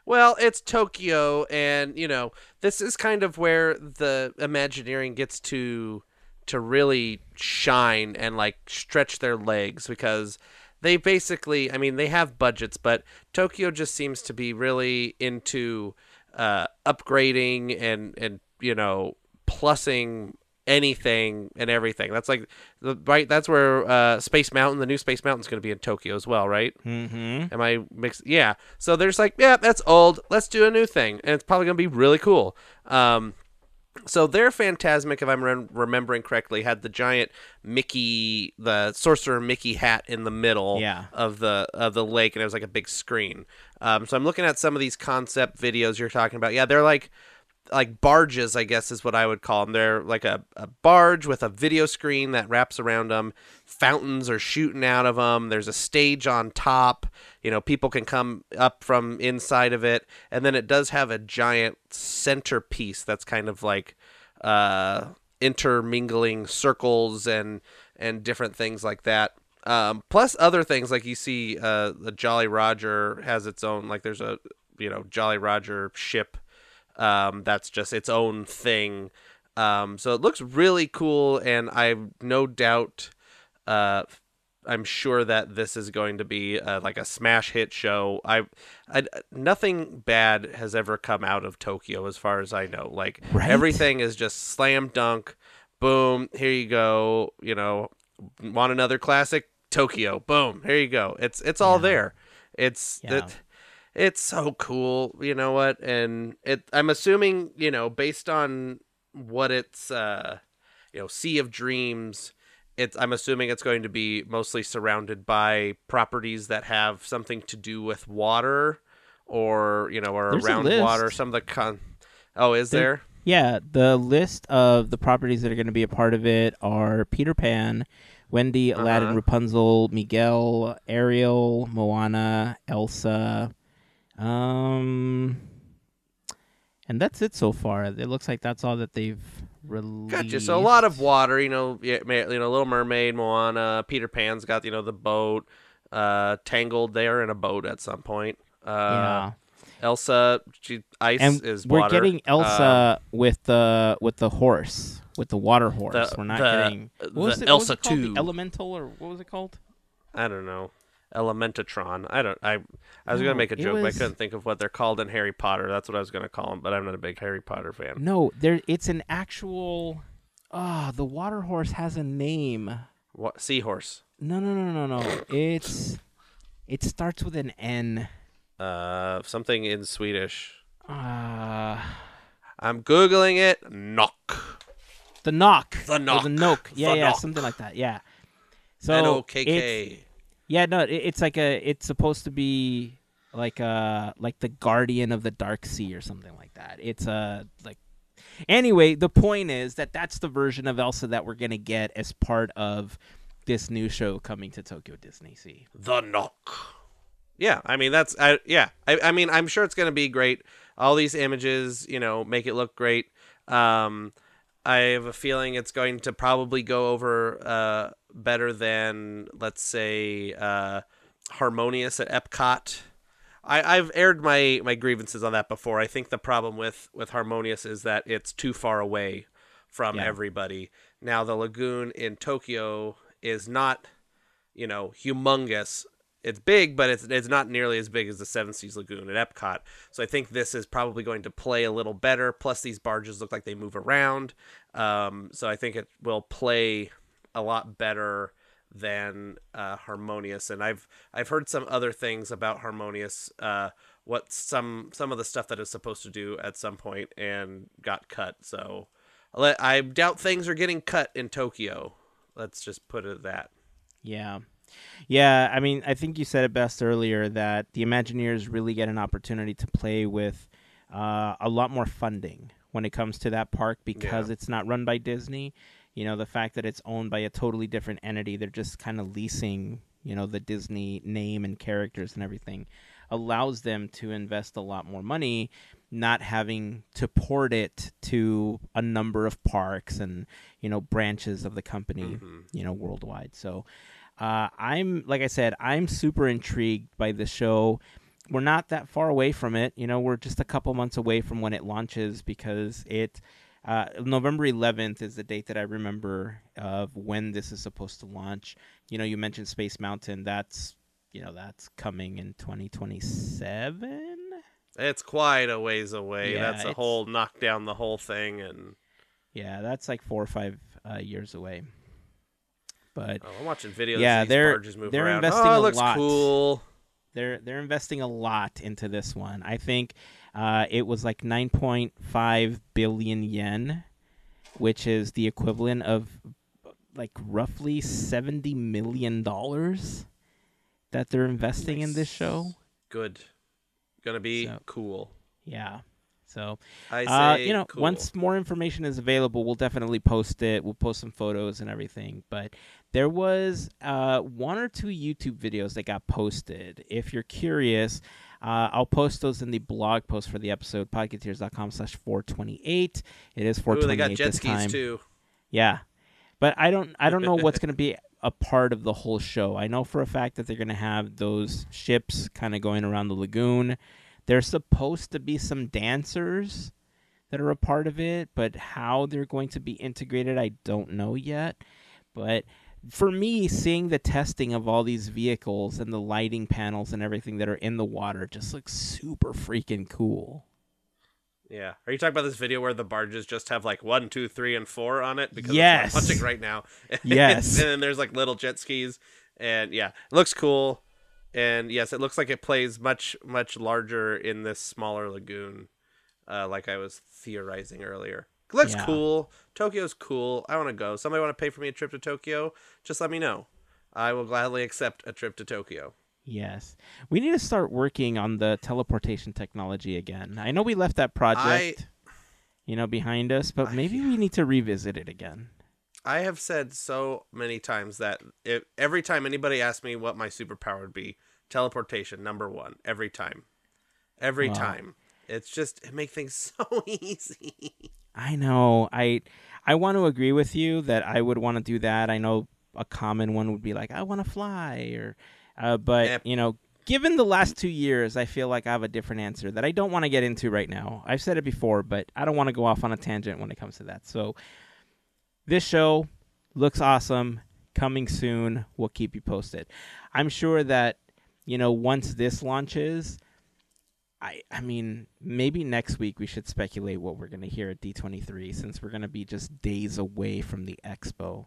Well, it's Tokyo, and you know this is kind of where the Imagineering gets to to really shine and like stretch their legs because they basically, I mean, they have budgets, but Tokyo just seems to be really into uh, upgrading and and you know plussing anything and everything. That's like the right. That's where uh, Space Mountain, the new Space Mountain's going to be in Tokyo as well, right? Mm-hmm. Am I mixed? Yeah. So there's like, yeah, that's old. Let's do a new thing, and it's probably gonna be really cool. Um, so their Fantasmic, if I'm rem- remembering correctly, had the giant Mickey, the sorcerer Mickey hat in the middle Yeah. of the of the lake, and it was like a big screen. Um, so I'm looking at some of these concept videos you're talking about. Yeah, they're like like barges, I guess is what I would call them. They're like a, a barge with a video screen that wraps around them. Fountains are shooting out of them. There's a stage on top. You know, people can come up from inside of it, and then it does have a giant centerpiece that's kind of like uh, intermingling circles and and different things like that. Um, plus other things like you see, uh, the Jolly Roger has its own like there's a you know Jolly Roger ship um, that's just its own thing. Um, so it looks really cool, and I've no doubt, uh, I'm sure that this is going to be uh, like a smash hit show. I, I, nothing bad has ever come out of Tokyo, as far as I know. Like Right? everything is just slam dunk, boom. Here you go. You know, want another classic? Tokyo, boom. Here you go. It's it's all Yeah. there. It's Yeah. it, it's so cool you know what? And it i'm assuming you know based on what it's uh you know sea of dreams it's i'm assuming it's going to be mostly surrounded by properties that have something to do with water or you know or There's around water some of the con oh is There- there? Yeah, the list of the properties that are going to be a part of it are Peter Pan, Wendy, Aladdin, Uh-huh. Rapunzel, Miguel, Ariel, Moana, Elsa, um, And that's it so far. It looks like that's all that they've released. Gotcha. So a lot of water, you know, yeah, you know, Little Mermaid, Moana, Peter Pan's got you know the boat. Uh, Tangled, they are in a boat at some point. Uh, yeah. Elsa, she ice And is we're water. getting Elsa with the with the horse, with the water horse. The- we're not the- getting what the was it, what was Elsa it called? 2. The Elemental or what was it called? I don't know. Elementatron. I don't. I. I was No, gonna make a joke, but I couldn't think of what they're called in Harry Potter. That's what I was gonna call them, but I'm not a big Harry Potter fan. No, there. It's an actual. Ah, the water horse has a name. What seahorse? No, no, no, no, no. It's. It starts with an N. Uh, something in Swedish. Uh, I'm googling it. Nokk. the Nokk. The Or. The Nokk. Yeah, The yeah, Nokk. something like that. Yeah. So N O it's- K K. Yeah, no, it, it's like a. It's supposed to be like a like the guardian of the dark sea or something like that. It's a like. Anyway, the point is that that's the version of Elsa that we're gonna get as part of this new show coming to Tokyo DisneySea. The Nokk. Yeah, I mean that's I yeah. I, I mean I'm sure it's gonna be great. All these images, you know, make it look great. Um, I have a feeling it's going to probably go over uh, better than let's say uh, Harmonious at Epcot. I, I've aired my, my grievances on that before. I think the problem with, with Harmonious is that it's too far away from Yeah. everybody. Now the lagoon in Tokyo is not, you know, humongous. It's big, but it's it's not nearly as big as the Seven Seas Lagoon at Epcot. So I think this is probably going to play a little better. Plus, these barges look like they move around, um, so I think it will play a lot better than uh, Harmonious. And I've I've heard some other things about Harmonious. Uh, what some some of the stuff that is supposed to do at some point and got cut. So I doubt things are getting cut in Tokyo. Let's just put it that. Yeah. Yeah, I mean, I think you said it best earlier that the Imagineers really get an opportunity to play with uh, a lot more funding when it comes to that park because Yeah. it's not run by Disney. You know, the fact that it's owned by a totally different entity, they're just kind of leasing, you know, the Disney name and characters and everything, allows them to invest a lot more money, not having to port it to a number of parks and, you know, branches of the company, you know, worldwide. So, uh, I'm like I said, I'm super intrigued by the show. We're not that far away from it. You know, we're just a couple months away from when it launches because it uh, November 11th is the date that I remember of when this is supposed to launch. You know, you mentioned Space Mountain. That's you know that's coming in 2027. It's quite a ways away. Yeah, That's a it's- whole knock down the whole thing and Yeah, that's like four or five uh, years away. But oh, I'm watching videos. Yeah, they're- they're around. investing oh, it a looks lot. cool. they're they're investing a lot into this one. I think uh, it was like 9.5 billion yen, which is the equivalent of like roughly 70 million dollars that they're investing in this show. Good. Gonna be So- cool. Yeah. So, uh, you know, cool. once more information is available, we'll definitely post it. We'll post some photos and everything. But there was uh, one or two YouTube videos that got posted. If you're curious, uh, I'll post those in the blog post for the episode, podcateers.com slash 428. It is Ooh, 428 they got jet this skis time. too. Yeah. But I don't I don't know what's going to be a part of the whole show. I know for a fact that they're going to have those ships kind of going around the lagoon. There's supposed to be some dancers that are a part of it, but how they're going to be integrated I don't know yet. But for me, seeing the testing of all these vehicles and the lighting panels and everything that are in the water just looks super freaking cool. Yeah. Are you talking about this video where the barges just have like one, two, three, and four on it? Because Yes. I'm watching right now. Yes. and then there's like little jet skis, and yeah, it looks cool. And yes, it looks like it plays much, much larger in this smaller lagoon, uh, like I was theorizing earlier. Looks Yeah. cool. Tokyo's cool. I want to go. Somebody want to pay for me a trip to Tokyo? Just let me know. I will gladly accept a trip to Tokyo. Yes. We need to start working on the teleportation technology again. I know we left that project, you know, behind us, but I- maybe we need to revisit it again. I have said so many times that if, every time anybody asks me what my superpower would be, teleportation number one every time, every Wow. time. It's just it make things so easy. I know. I I want to agree with you that I would want to do that. I know a common one would be like I want to fly or uh, but Yep. you know, given the last 2 years, I feel like I have a different answer that I don't want to get into right now. I've said it before, but I don't want to go off on a tangent when it comes to that. So this show looks awesome, coming soon. We'll keep you posted. I'm sure that you know, once this launches, I I mean, maybe next week we should speculate what we're to hear at D23 since we're to be just days away from the expo.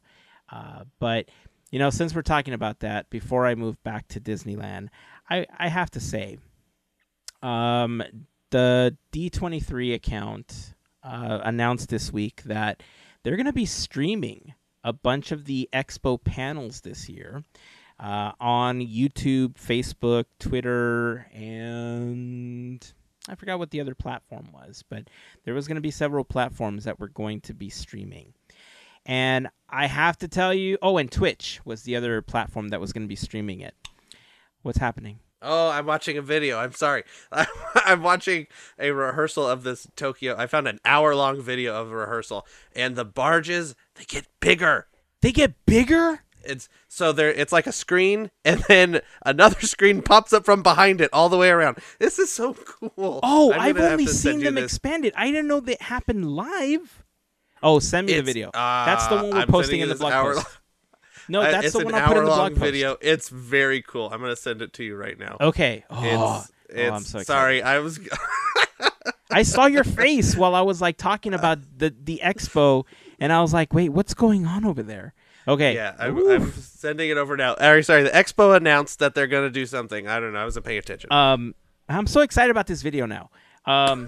Uh, but you know, since we're talking about that, before I move back to Disneyland, I I have to say, um, the D23 account uh, announced this week that they're to be streaming a bunch of the expo panels this year uh, on YouTube, Facebook, Twitter, and I forgot what the other platform was, but there was going to be several platforms that were going to be streaming. And I have to tell you, oh, and Twitch was the other platform that was going to be streaming it. What's happening? Oh, I'm watching a video. I'm sorry. I'm watching a rehearsal of this Tokyo. I found an hour long video of a rehearsal, and the barges they get bigger. They get bigger? It's so there. It's like a screen, and then another screen pops up from behind it all the way around. This is so cool. Oh, I've only seen them expanded. I didn't know that happened live. Oh, send me the It's, video. That's the uh, one we're I'm posting in the blog post. No, Uh, that's it's the one I'll put in the blog post. video. It's very cool. I'm gonna send it to you right now. Okay. Oh, It's, it's oh, I'm so excited. sorry. I was. I saw your face while I was like talking about the the expo, and I was like, "Wait, what's going on over there?" Okay. Yeah, I'm, I'm sending it over now. Or, sorry, the expo announced that they're gonna do something. I don't know. I wasn't paying attention. Um, I'm so excited about this video now. Um,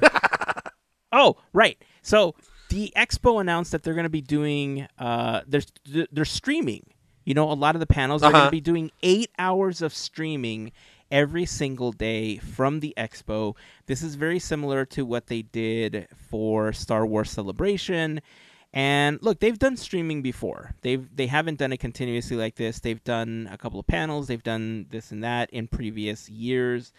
oh, right. So the expo announced that they're going to be doing. Uh, they're they're streaming. You know, a lot of the panels are going Uh-huh. to be doing eight hours of streaming every single day from the expo. This is very similar to what they did for Star Wars Celebration. And look, they've done streaming before. They've they haven't done it continuously like this. They've done a couple of panels. They've done this and that in previous years.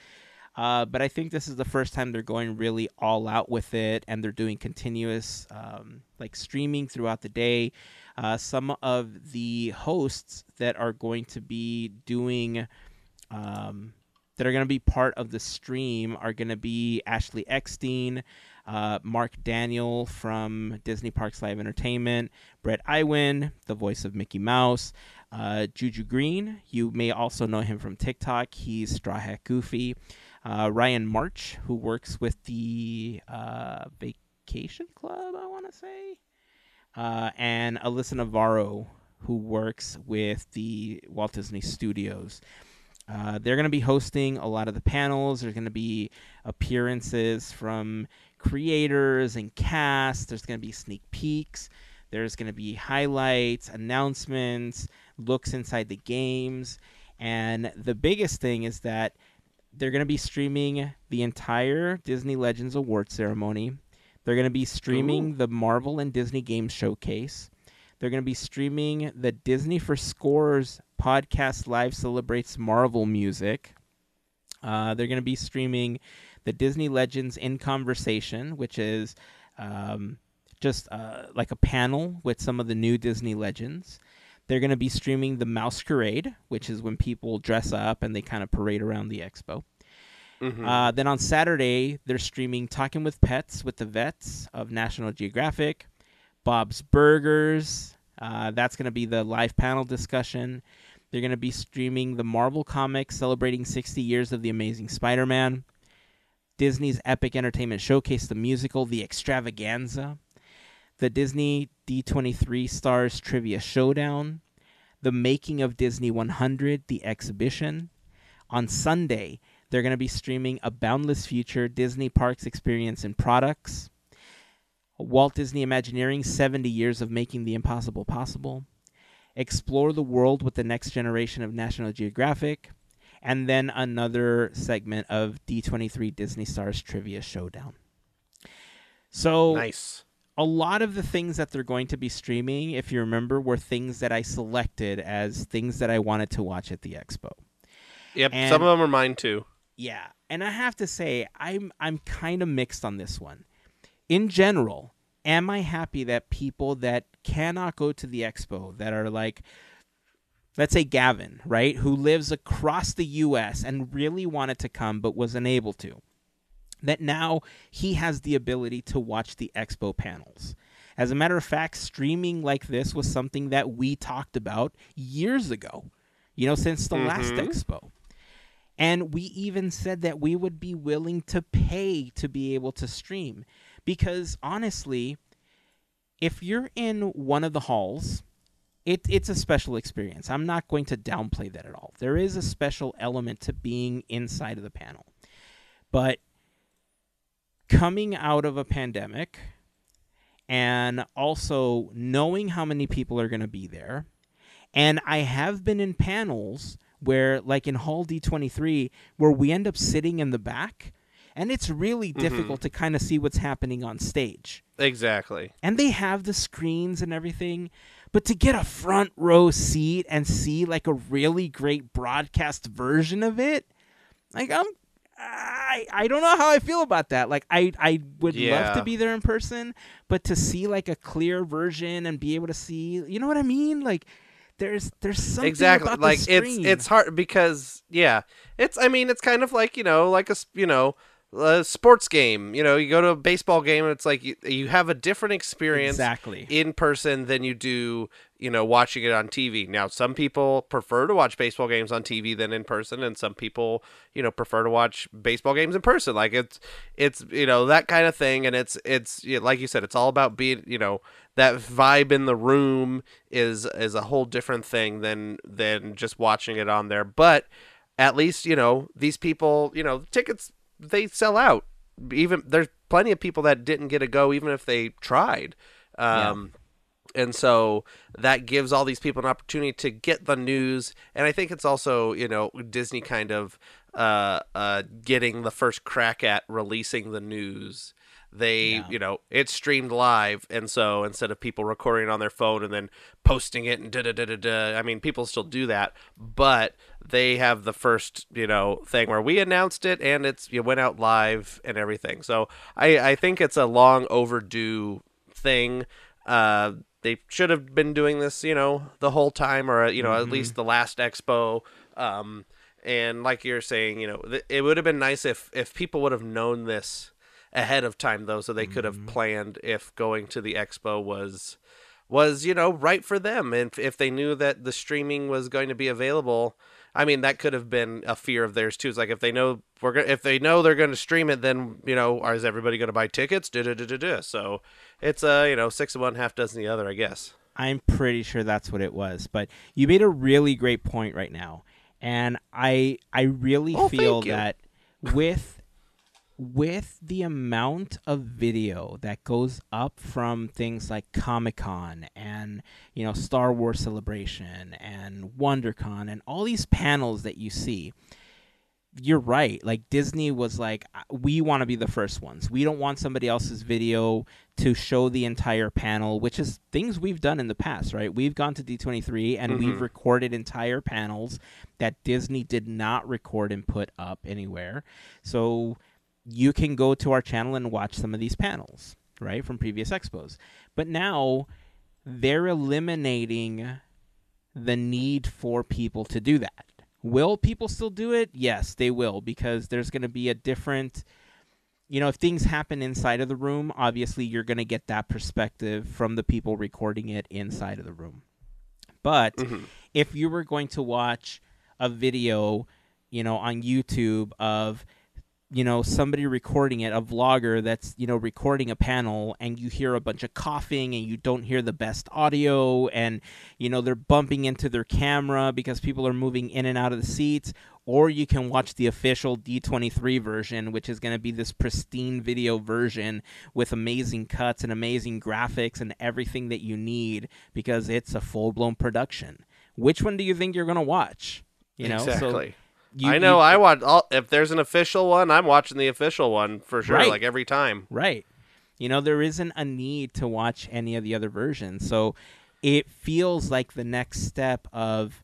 Uh, but I think this is the first time they're going really all out with it, and they're doing continuous um, like streaming throughout the day. Uh, some of the hosts that are going to be doing um, that are going to be part of the stream are going to be Ashley Eckstein, uh, Mark Daniel from Disney Parks Live Entertainment, Bret Iwan, the voice of Mickey Mouse, uh, Juju Green. You may also know him from TikTok. He's Straw Hat Goofy. Uh, Ryan March, who works with the uh, Vacation Club, I want to say, uh, and Alyssa Navarro, who works with the Walt Disney Studios. Uh, they're going to be hosting a lot of the panels. There's going to be appearances from creators and cast. There's going to be sneak peeks. There's going to be highlights, announcements, looks inside the games. And the biggest thing is that they're going to be streaming the entire Disney Legends Award ceremony. They're going to be streaming the Marvel and Disney Games Showcase. They're going to be streaming the Disney for Scores podcast live celebrates Marvel music. Uh, they're going to be streaming the Disney Legends in Conversation, which is um, just uh, like a panel with some of the new Disney legends. They're going to be streaming the Masquerade, which is when people dress up and they kind of parade around the expo. Mhm. Uh, then on Saturday, they're streaming Talking with Pets with the Vets of National Geographic, Bob's Burgers. Uh, that's going to be the live panel discussion. They're going to be streaming the Marvel Comics celebrating 60 years of The Amazing Spider Man, Disney's Epic Entertainment Showcase, the musical, The Extravaganza, the Disney D23 Stars Trivia Showdown, the Making of Disney 100, the exhibition. On Sunday, they're going to be streaming A Boundless Future, Disney Parks Experience and Products, Walt Disney Imagineering 70 Years of Making the Impossible Possible, Explore the World with the Next Generation of National Geographic, and then another segment of D23 Disney Stars Trivia Showdown. So, nice. a lot of the things that they're going to be streaming, if you remember, were things that I selected as things that I wanted to watch at the expo. Yep. and- some of them are mine too. Yeah, and I have to say I'm I'm kind of mixed on this one. In general, am I happy that people that cannot go to the expo that are like let's say Gavin, right, who lives across the US and really wanted to come but was unable to. That now he has the ability to watch the expo panels. As a matter of fact, streaming like this was something that we talked about years ago, you know, since the last Mhm. expo. And we even said that we would be willing to pay to be able to stream. Because honestly, if you're in one of the halls, it, it's a special experience. I'm not going to downplay that at all. There is a special element to being inside of the panel. But coming out of a pandemic and also knowing how many people are going to be there, and I have been in panels where, like in Hall D23, where we end up sitting in the back, and it's really mm-hmm. difficult to kind of see what's happening on stage Exactly. and they have the screens and everything but to get a front row seat and see like a really great broadcast version of it like i'm i i don't know how i feel about that. Like i i would love to be there in person but to see like a clear version and be able to see you know what i mean? Like there's there's something exactly. like it's it's hard because yeah it's i mean it's kind of like you know like a you know a sports game. You know you go to a baseball game and it's like you, you have a different experience exactly. in person than you do you know watching it on tv now some people prefer to watch baseball games on tv than in person and some people you know prefer to watch baseball games in person. Like it's it's you know that kind of thing and it's it's you know, like you said it's all about being you know that vibe in the room is is a whole different thing than than just watching it on there. But at least you know these people you know tickets they sell out. Even there's plenty of people that didn't get a go even if they tried. Um and so that gives all these people an opportunity to get the news. And i think it's also you know disney kind of uh uh getting the first crack at releasing the news they Yeah. you know it's streamed live and so instead of people recording on their phone and then posting it and da da da da da i mean people still do that but they have the first you know thing where we announced it and it's you went out live and everything. So i i think it's a long overdue thing. Uh they should have been doing this you know the whole time or you know at least the last expo. Um and like you're saying you know th- it would have been nice if if people would have known this ahead of time though so they could have planned if going to the expo was was you know right for them. And if- if they knew that the streaming was going to be available i mean that could have been a fear of theirs too. It's like if they know we're go- if they know they're going to stream it then you know is everybody going to buy tickets? So it's uh you know six of one half dozen the other i guess. I'm pretty sure that's what it was. But you made a really great point right now, and I I really Oh, feel that with with the amount of video that goes up from things like Comic Con and you know Star Wars Celebration and WonderCon and all these panels that you see, you're right. Like Disney was like, "Uh, we want to be the first ones. We don't want somebody else's video to show the entire panel, which is things we've done in the past, right? We've gone to D23 and we've Mhm. recorded entire panels that Disney did not record and put up anywhere. So you can go to our channel and watch some of these panels, right, from previous expos. But now they're eliminating the need for people to do that. Will people still do it? Yes, they will because there's going to be a different you know, if things happen inside of the room, obviously you're going to get that perspective from the people recording it inside of the room. But Mhm. if you were going to watch a video, you know, on YouTube of you know somebody recording it a vlogger that's you know recording a panel and you hear a bunch of coughing and you don't hear the best audio and you know they're bumping into their camera because people are moving in and out of the seats or you can watch the official D23 version which is going to be this pristine video version with amazing cuts and amazing graphics and everything that you need because it's a full-blown production. Which one do you think you're going to watch? You know so exactly you- i know you- i watch all, if there's an official one i'm watching the official one for sure Right. like every time Right. You know, there isn't a need to watch any of the other versions. So it feels like the next step of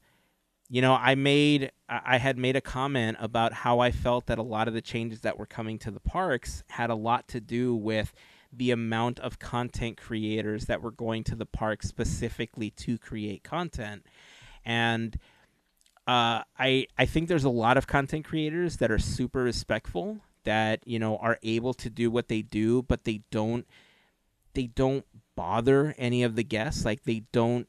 you know, I made I had made a comment about how I felt that a lot of the changes that were coming to the parks had a lot to do with the amount of content creators that were going to the park specifically to create content. And uh, I I think there's a lot of content creators that are super respectful that you know are able to do what they do, but they don't they don't bother any of the guests. Like they don't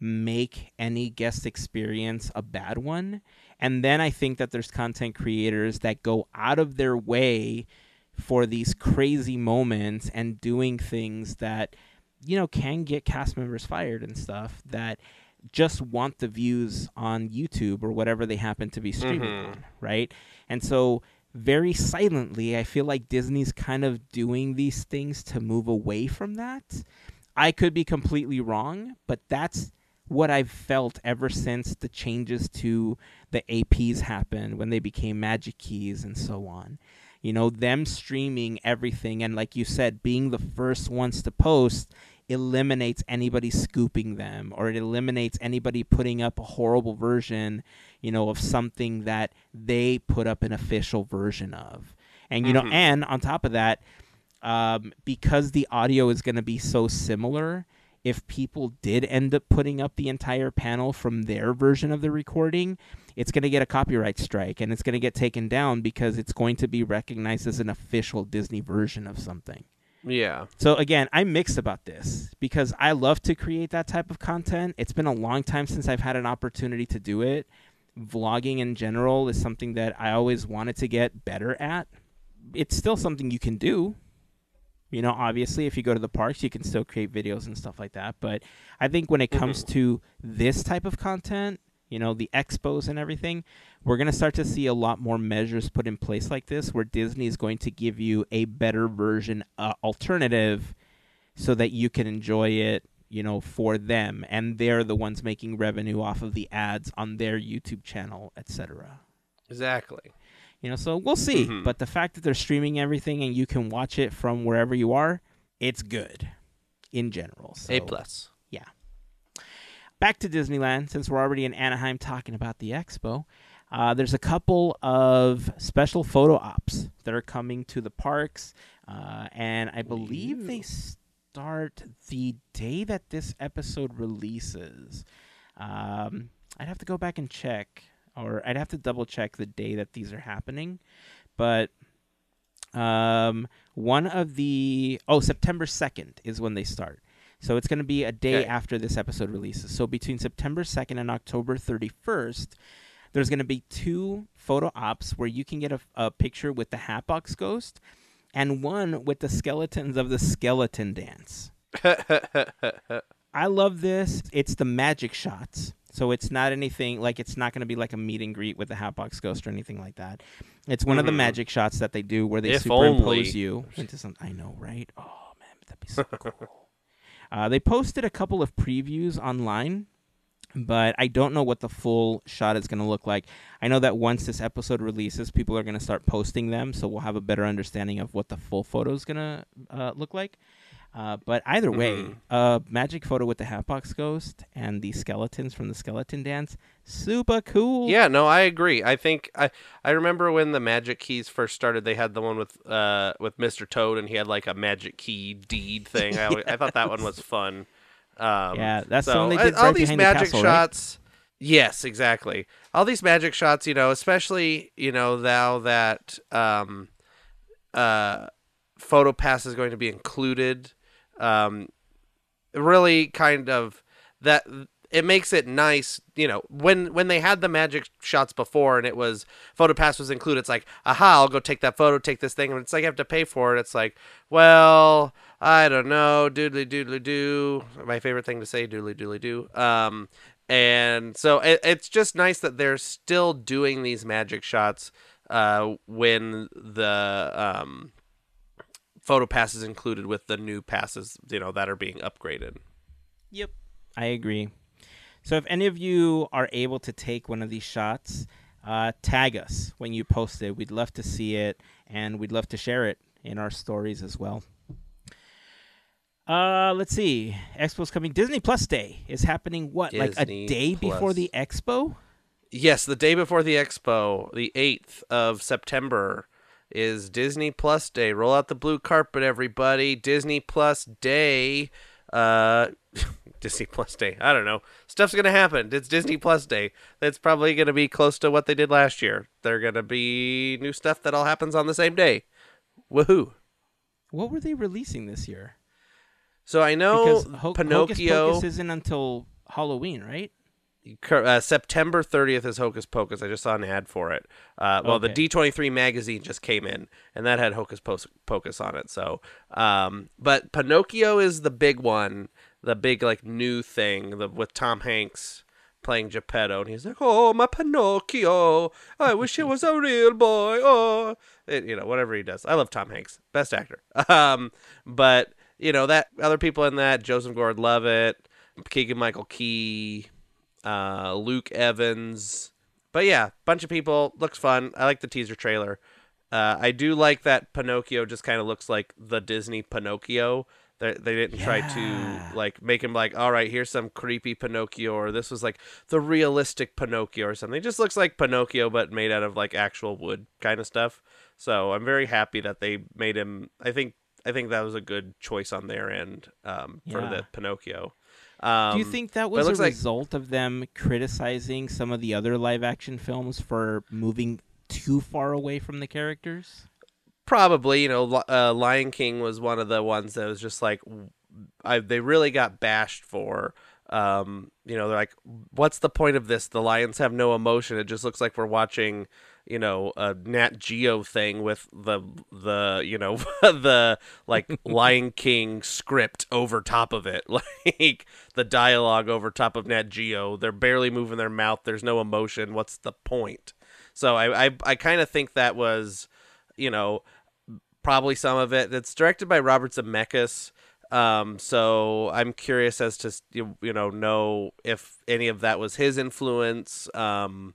make any guest experience a bad one. And then I think that there's content creators that go out of their way for these crazy moments and doing things that you know can get cast members fired and stuff that just want the views on YouTube or whatever they happen to be streaming Mhm. on, right? And so very silently, I feel like Disney's kind of doing these things to move away from that. I could be completely wrong, but that's what I've felt ever since the changes to the APs happened when they became Magic Keys and so on. You know, them streaming everything and, like you said, being the first ones to post eliminates anybody scooping them or it eliminates anybody putting up a horrible version, you know, of something that they put up an official version of. And, you know, Mhm. and on top of that, um, because the audio is going to be so similar, if people did end up putting up the entire panel from their version of the recording, it's going to get a copyright strike and it's going to get taken down because it's going to be recognized as an official Disney version of something. Yeah. So again, I'm mixed about this because I love to create that type of content. It's been a long time since I've had an opportunity to do it. Vlogging in general is something that I always wanted to get better at. It's still something you can do. You know, obviously, if you go to the parks, you can still create videos and stuff like that. But I think when it mm-hmm. comes to this type of content, you know, the expos and everything, we're going to start to see a lot more measures put in place like this where Disney is going to give you a better version uh, alternative so that you can enjoy it, you know, for them and they're the ones making revenue off of the ads on their YouTube channel, etc. Exactly. You know, so we'll see, Mhm. but the fact that they're streaming everything and you can watch it from wherever you are, it's good in general. So A plus. Back to Disneyland, since we're already in Anaheim talking about the expo, uh, there's a couple of special photo ops that are coming to the parks, uh, and I believe they start the day that this episode releases. Um, I'd have to go back and check, or I'd have to double check the day that these are happening, but. Um, one of the oh September second is when they start. So it's going to be a day Okay. after this episode releases. So between September 2nd and October 31st, there's going to be two photo ops where you can get a, a picture with the Hatbox Ghost and one with the skeletons of the Skeleton Dance. I love this. It's the magic shots. So it's not anything like it's not going to be like a meet and greet with the Hatbox Ghost or anything like that. It's one of the Mhm. magic shots that they do where they If superimpose only. you into something. I know, right? Oh man, that'd be so cool. Uh, they posted a couple of previews online, but I don't know what the full shot is going to look like. I know that once this episode releases, people are going to start posting them, so we'll have a better understanding of what the full photo is going to uh, look like. Uh, but either way, Mhm. uh, magic photo with the Hatbox Ghost and the skeletons from the Skeleton Dance, super cool. Yeah, no, I agree. I think I I remember when the Magic Keys first started. They had the one with uh with Mr. Toad, and he had like a magic key deed thing. I I thought that one was fun. Um, Yeah, that's the so, they uh, did all right these behind the magic castle, right? shots. Yes, exactly. All these magic shots, you know, especially you know now that um, uh, photo pass is going to be included. Um, really, kind of that it makes it nice. You know, when when they had the magic shots before and it was photo pass was included, it's like, aha, I'll go take that photo, take this thing, and it's like I have to pay for it. It's like, well, I don't know, doodly doodly doo. My favorite thing to say, doodly doodly doo. Um, and so it, it's just nice that they're still doing these magic shots uh, when the um, photo passes included with the new passes, you know, that are being upgraded. Yep. I agree. So if any of you are able to take one of these shots, uh, tag us when you post it. We'd love to see it, and we'd love to share it in our stories as well. Uh, let's see. Expo's coming. Disney Plus Day is happening. What, like a Disney day before the expo? Yes, the day before the expo, the 8th of September, is Disney Plus Day. Roll out the blue carpet, everybody. Disney Plus Day. Uh, Disney Plus Day. I don't know. Stuff's going to happen. It's Disney Plus Day. That's probably going to be close to what they did last year. They're going to be new stuff that all happens on the same day. Woohoo. What were they releasing this year? So I know Because Ho- Hocus Pinocchio. Pocus isn't until Halloween, right? Uh, September 30th is Hocus Pocus. I just saw an ad for it. Uh, well, Okay. the D23 magazine just came in, and that had Hocus Pocus on it. So, um, but Pinocchio is the big one, the big like new thing the, with Tom Hanks playing Geppetto, and he's like, "Oh, my Pinocchio! I wish he was a real boy." Oh, It- you know, whatever he does. I love Tom Hanks, best actor. Um, but you know that other people in that, Joseph Gordon-Levitt, Keegan Michael Key uh, Luke Evans. But yeah, bunch of people. Looks fun. I like the teaser trailer. Uh, I do like that Pinocchio just kind of looks like the Disney Pinocchio. They, they didn't try to like make him like, all right, here's some creepy Pinocchio, or this was like the realistic Pinocchio or something. It just looks like Pinocchio, but made out of like actual wood kind of stuff. So I'm very happy that they made him. I think I think that was a good choice on their end um, for Yeah. the Pinocchio. Um, Do you think that was a like- result of them criticizing some of the other live action films for moving too far away from the characters? probably you know uh, lion king was one of the ones that was just like I, they really got bashed for. Um you know they're like what's the point of this? The lions have no emotion. It just looks like we're watching you know a nat geo thing with the the you know the like lion king script over top of it like the dialogue over top of nat geo they're barely moving their mouth there's no emotion what's the point so i i, I kind of think that was you know probably some of it. It's directed by Robert Zemeckis. Um, so I'm curious as to you, you know know if any of that was his influence. Um,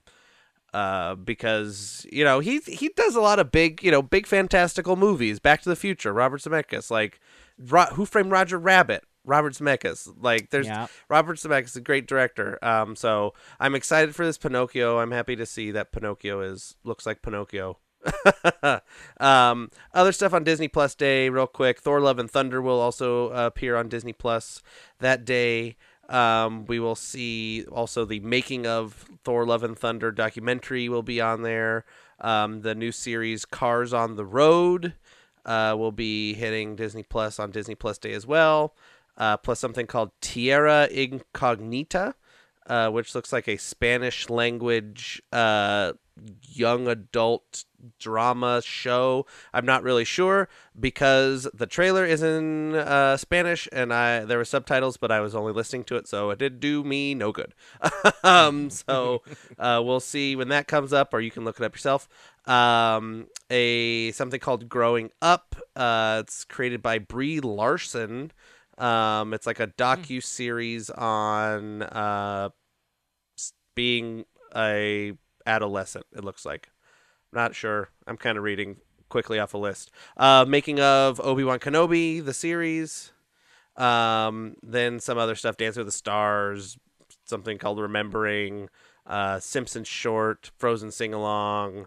uh, because you know he he does a lot of big you know big fantastical movies. Back to the Future, Robert Zemeckis, like Ro- Who Framed Roger Rabbit, Robert Zemeckis. Like there's Yeah. Robert Zemeckis is a great director. Um, so I'm excited for this Pinocchio. I'm happy to see that Pinocchio is looks like Pinocchio. um, other stuff on Disney Plus Day, real quick. Thor: Love and Thunder will also uh, appear on Disney Plus that day. Um, we will see also the making of Thor: Love and Thunder documentary will be on there. Um, the new series Cars on the Road uh, will be hitting Disney Plus on Disney Plus Day as well. Uh, plus something called Tierra Incognita, uh, which looks like a Spanish language uh, young adult drama show. I'm not really sure because the trailer is in uh, Spanish and I there were subtitles, but I was only listening to it, so it did do me no good. um, so uh, we'll see when that comes up, or you can look it up yourself. Um, a something called Growing Up. Uh, it's created by Brie Larson. Um, it's like a docu series on uh, being a adolescent. It looks like. I'm Not sure. I'm kind of reading quickly off a list. Uh, making of Obi Wan Kenobi, the series. Um, then some other stuff. Dance with the Stars. Something called Remembering. Uh, Simpsons short. Frozen sing along.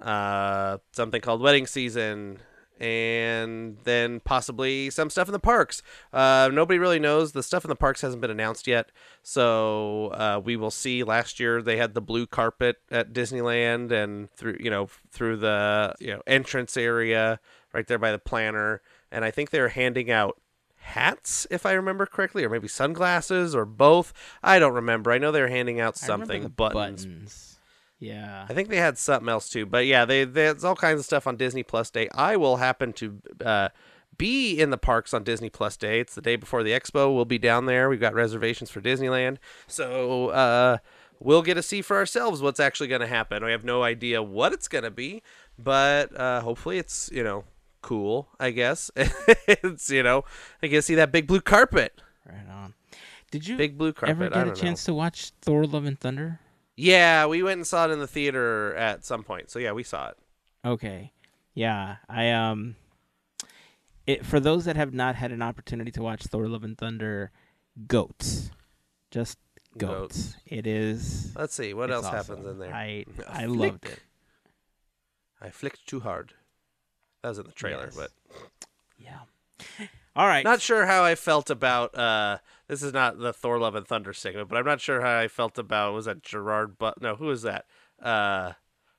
Uh, something called Wedding Season. And then possibly some stuff in the parks. Uh, nobody really knows. The stuff in the parks hasn't been announced yet. So uh, we will see. Last year they had the blue carpet at Disneyland, and through you know through the you know entrance area right there by the planner, and I think they were handing out hats if I remember correctly, or maybe sunglasses or both. I don't remember. I know they were handing out something buttons. buttons. Yeah. I think they had something else too, but yeah, they there's all kinds of stuff on Disney Plus Day. I will happen to uh, be in the parks on Disney Plus Day. It's the day before the expo. We'll be down there. We've got reservations for Disneyland, so uh, we'll get to see for ourselves what's actually going to happen. We have no idea what it's going to be, but uh, hopefully it's you know cool. I guess it's you know I get to see that big blue carpet, Right on. Did you big blue carpet. ever get a don't know. chance to watch Thor: Love and Thunder? Yeah, we went and saw it in the theater at some point. So yeah, we saw it. Okay. Yeah, I um it for those that have not had an opportunity to watch Thor Love and Thunder, goats. Just goats. Goats. It is. Let's see what else awesome. happens in there. I loved flick. it. I flicked too hard. That was in the trailer, Yes. but Yeah. All right. not sure how I felt about. uh This is not the Thor: Love and Thunder segment, but I'm not sure how I felt about. Was that Gerard? But no, who is that? Uh,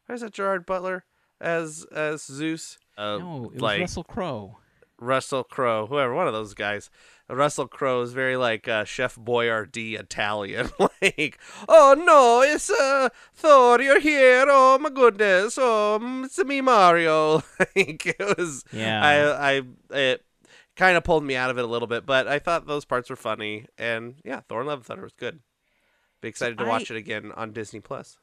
where's that Gerard Butler as as Zeus? Uh, no, it was like Russell Crowe. Russell Crowe, whoever, one of those guys. Russell Crowe is very like uh, Chef Boyardee Italian. like, oh no, it's uh, Thor, you're here. Oh my goodness. Oh, it's me, Mario. like, it was. Yeah. I, I, it kind of pulled me out of it a little bit, but I thought those parts were funny. And yeah, Thor: Love and Thunder was good. Be excited to I- watch it again on Disney Plus.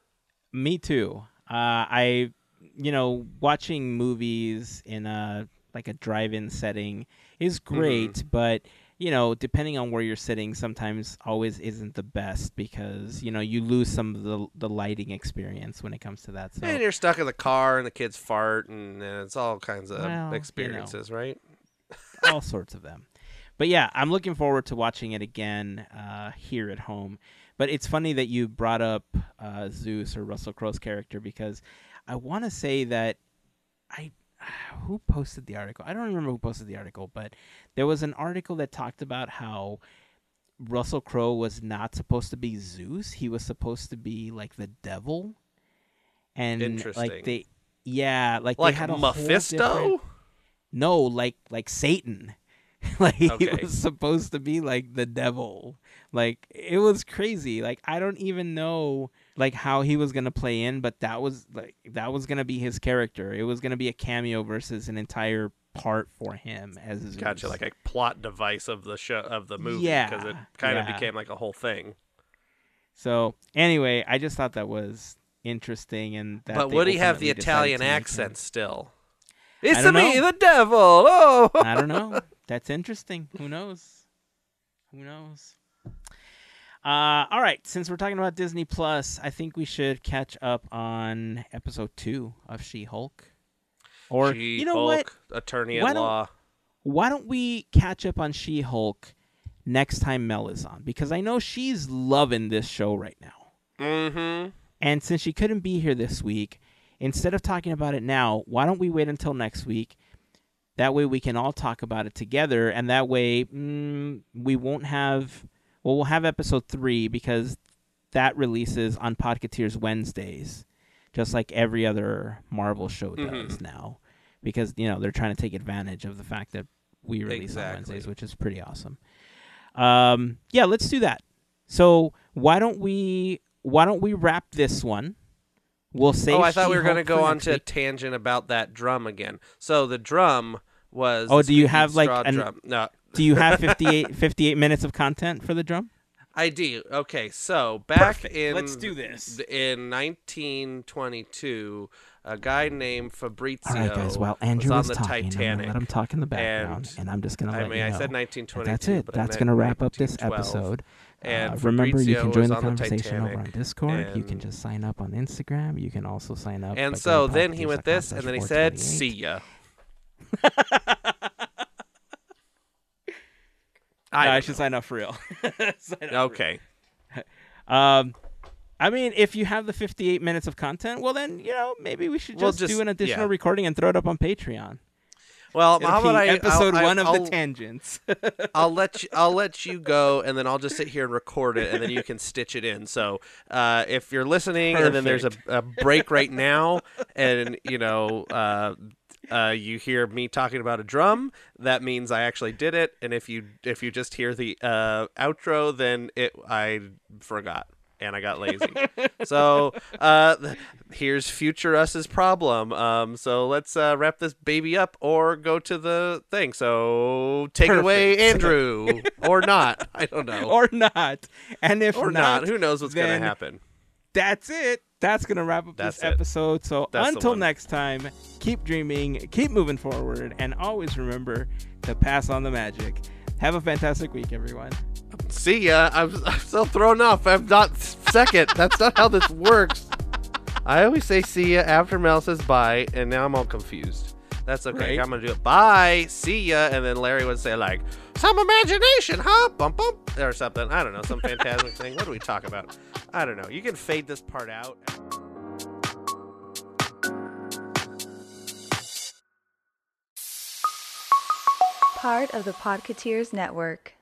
Me too. Uh, I, you know, watching movies in a like a drive-in setting is great, but you know, depending on where you're sitting, sometimes always isn't the best because you know you lose some of the the lighting experience when it comes to that. So And you're stuck in the car, and the kids fart, and, and it's all kinds of Well, you know. experiences, right? All sorts of them. But yeah, I'm looking forward to watching it again uh, here at home. But it's funny that you brought up uh, Zeus or Russell Crowe's character because I want to say that I who posted the article. I don't remember who posted the article, but there was an article that talked about how Russell Crowe was not supposed to be Zeus. He was supposed to be like the devil. And Interesting. like they yeah, like Like they had a Mephisto. No, like like Satan. like he was supposed to be like the devil. Like it was crazy. Like I don't even know like how he was gonna play in, but that was like that was gonna be his character. It was gonna be a cameo versus an entire part for him as. Gotcha, like a plot device of the show of the movie Yeah, because it kind of yeah. became like a whole thing. so anyway, I just thought that was interesting and that but would he have the Italian accent still? It's don't me, the devil. Oh, I don't know. That's interesting. Who knows? Who knows? Uh, all right. Since we're talking about Disney Plus, I think we should catch up on episode two of She-Hulk. Or you know what? She-Hulk, Attorney Why at law. Why don't we catch up on She-Hulk next time Mel is on? Because I know she's loving this show right now. Mm-hmm. And since she couldn't be here this week, instead of talking about it now, why don't we wait until next week? That way we can all talk about it together, and that way mm, we won't have. Well, we'll have episode three because that releases on Podcateers Wednesdays, just like every other Marvel show does Mhm. now, because you know they're trying to take advantage of the fact that we release on Wednesdays, which is pretty awesome. Um, yeah, let's do that. So why don't we why don't we wrap this one? We'll save. Oh, I thought we were going to go on to a tangent about that drum again. So the drum was. Oh, do you have, like, an- drum. No, Do you have 58, 58 minutes of content for the drum? I do. Okay, so back Perfect. in Let's do this. in 1922, a guy named Fabrizio All right, guys. While was Andrew on was the talking, I'm Titanic. let him talk in the background, and- and, I'm just gonna I let mean, I said that 1922. that's it. That's gonna wrap up this episode. And uh, remember, you can join the on the conversation over on Discord. You can just sign up on Instagram. You can also sign up. And so then he went this, and then he said, "See ya." I, I I should sign up for real. Up for Okay. real. Um, I mean, if you have the 58 minutes of content, well, then you know maybe we should We'll just, just- do an additional yeah. recording and throw it up on Patreon. Well, It'll how about I episode I'll, one I, of I'll, the tangents. I'll let you. I'll let you go, and then I'll just sit here and record it, and then you can stitch it in. So, uh, if you're listening, and then there's a, a break right now, and you know, uh, uh, you hear me talking about a drum, that means I actually did it. And if you if you just hear the uh, outro, then it I forgot and I got lazy. so uh, here's future us's problem. Um, so let's uh, wrap this baby up or go to the thing. So take it away, Andrew, or not. I don't know. or not. And if Or not. Who knows what's going to happen? that's it. That's gonna wrap up That's this it. episode. So That's until next time, keep dreaming, keep moving forward, and always remember to pass on the magic. Have a fantastic week, everyone. See ya. I'm, I'm still thrown off. I'm not second. That's not how this works. I always say see ya after Mel says bye, and now I'm all confused. That's okay. Right. I'm gonna do it. Bye. See ya. And then Larry would say like, some imagination, huh? Bump bump or something. I don't know. Some Fantasmic thing. What do we talk about? I don't know. You can fade this part out. Part of the Podcateers Network.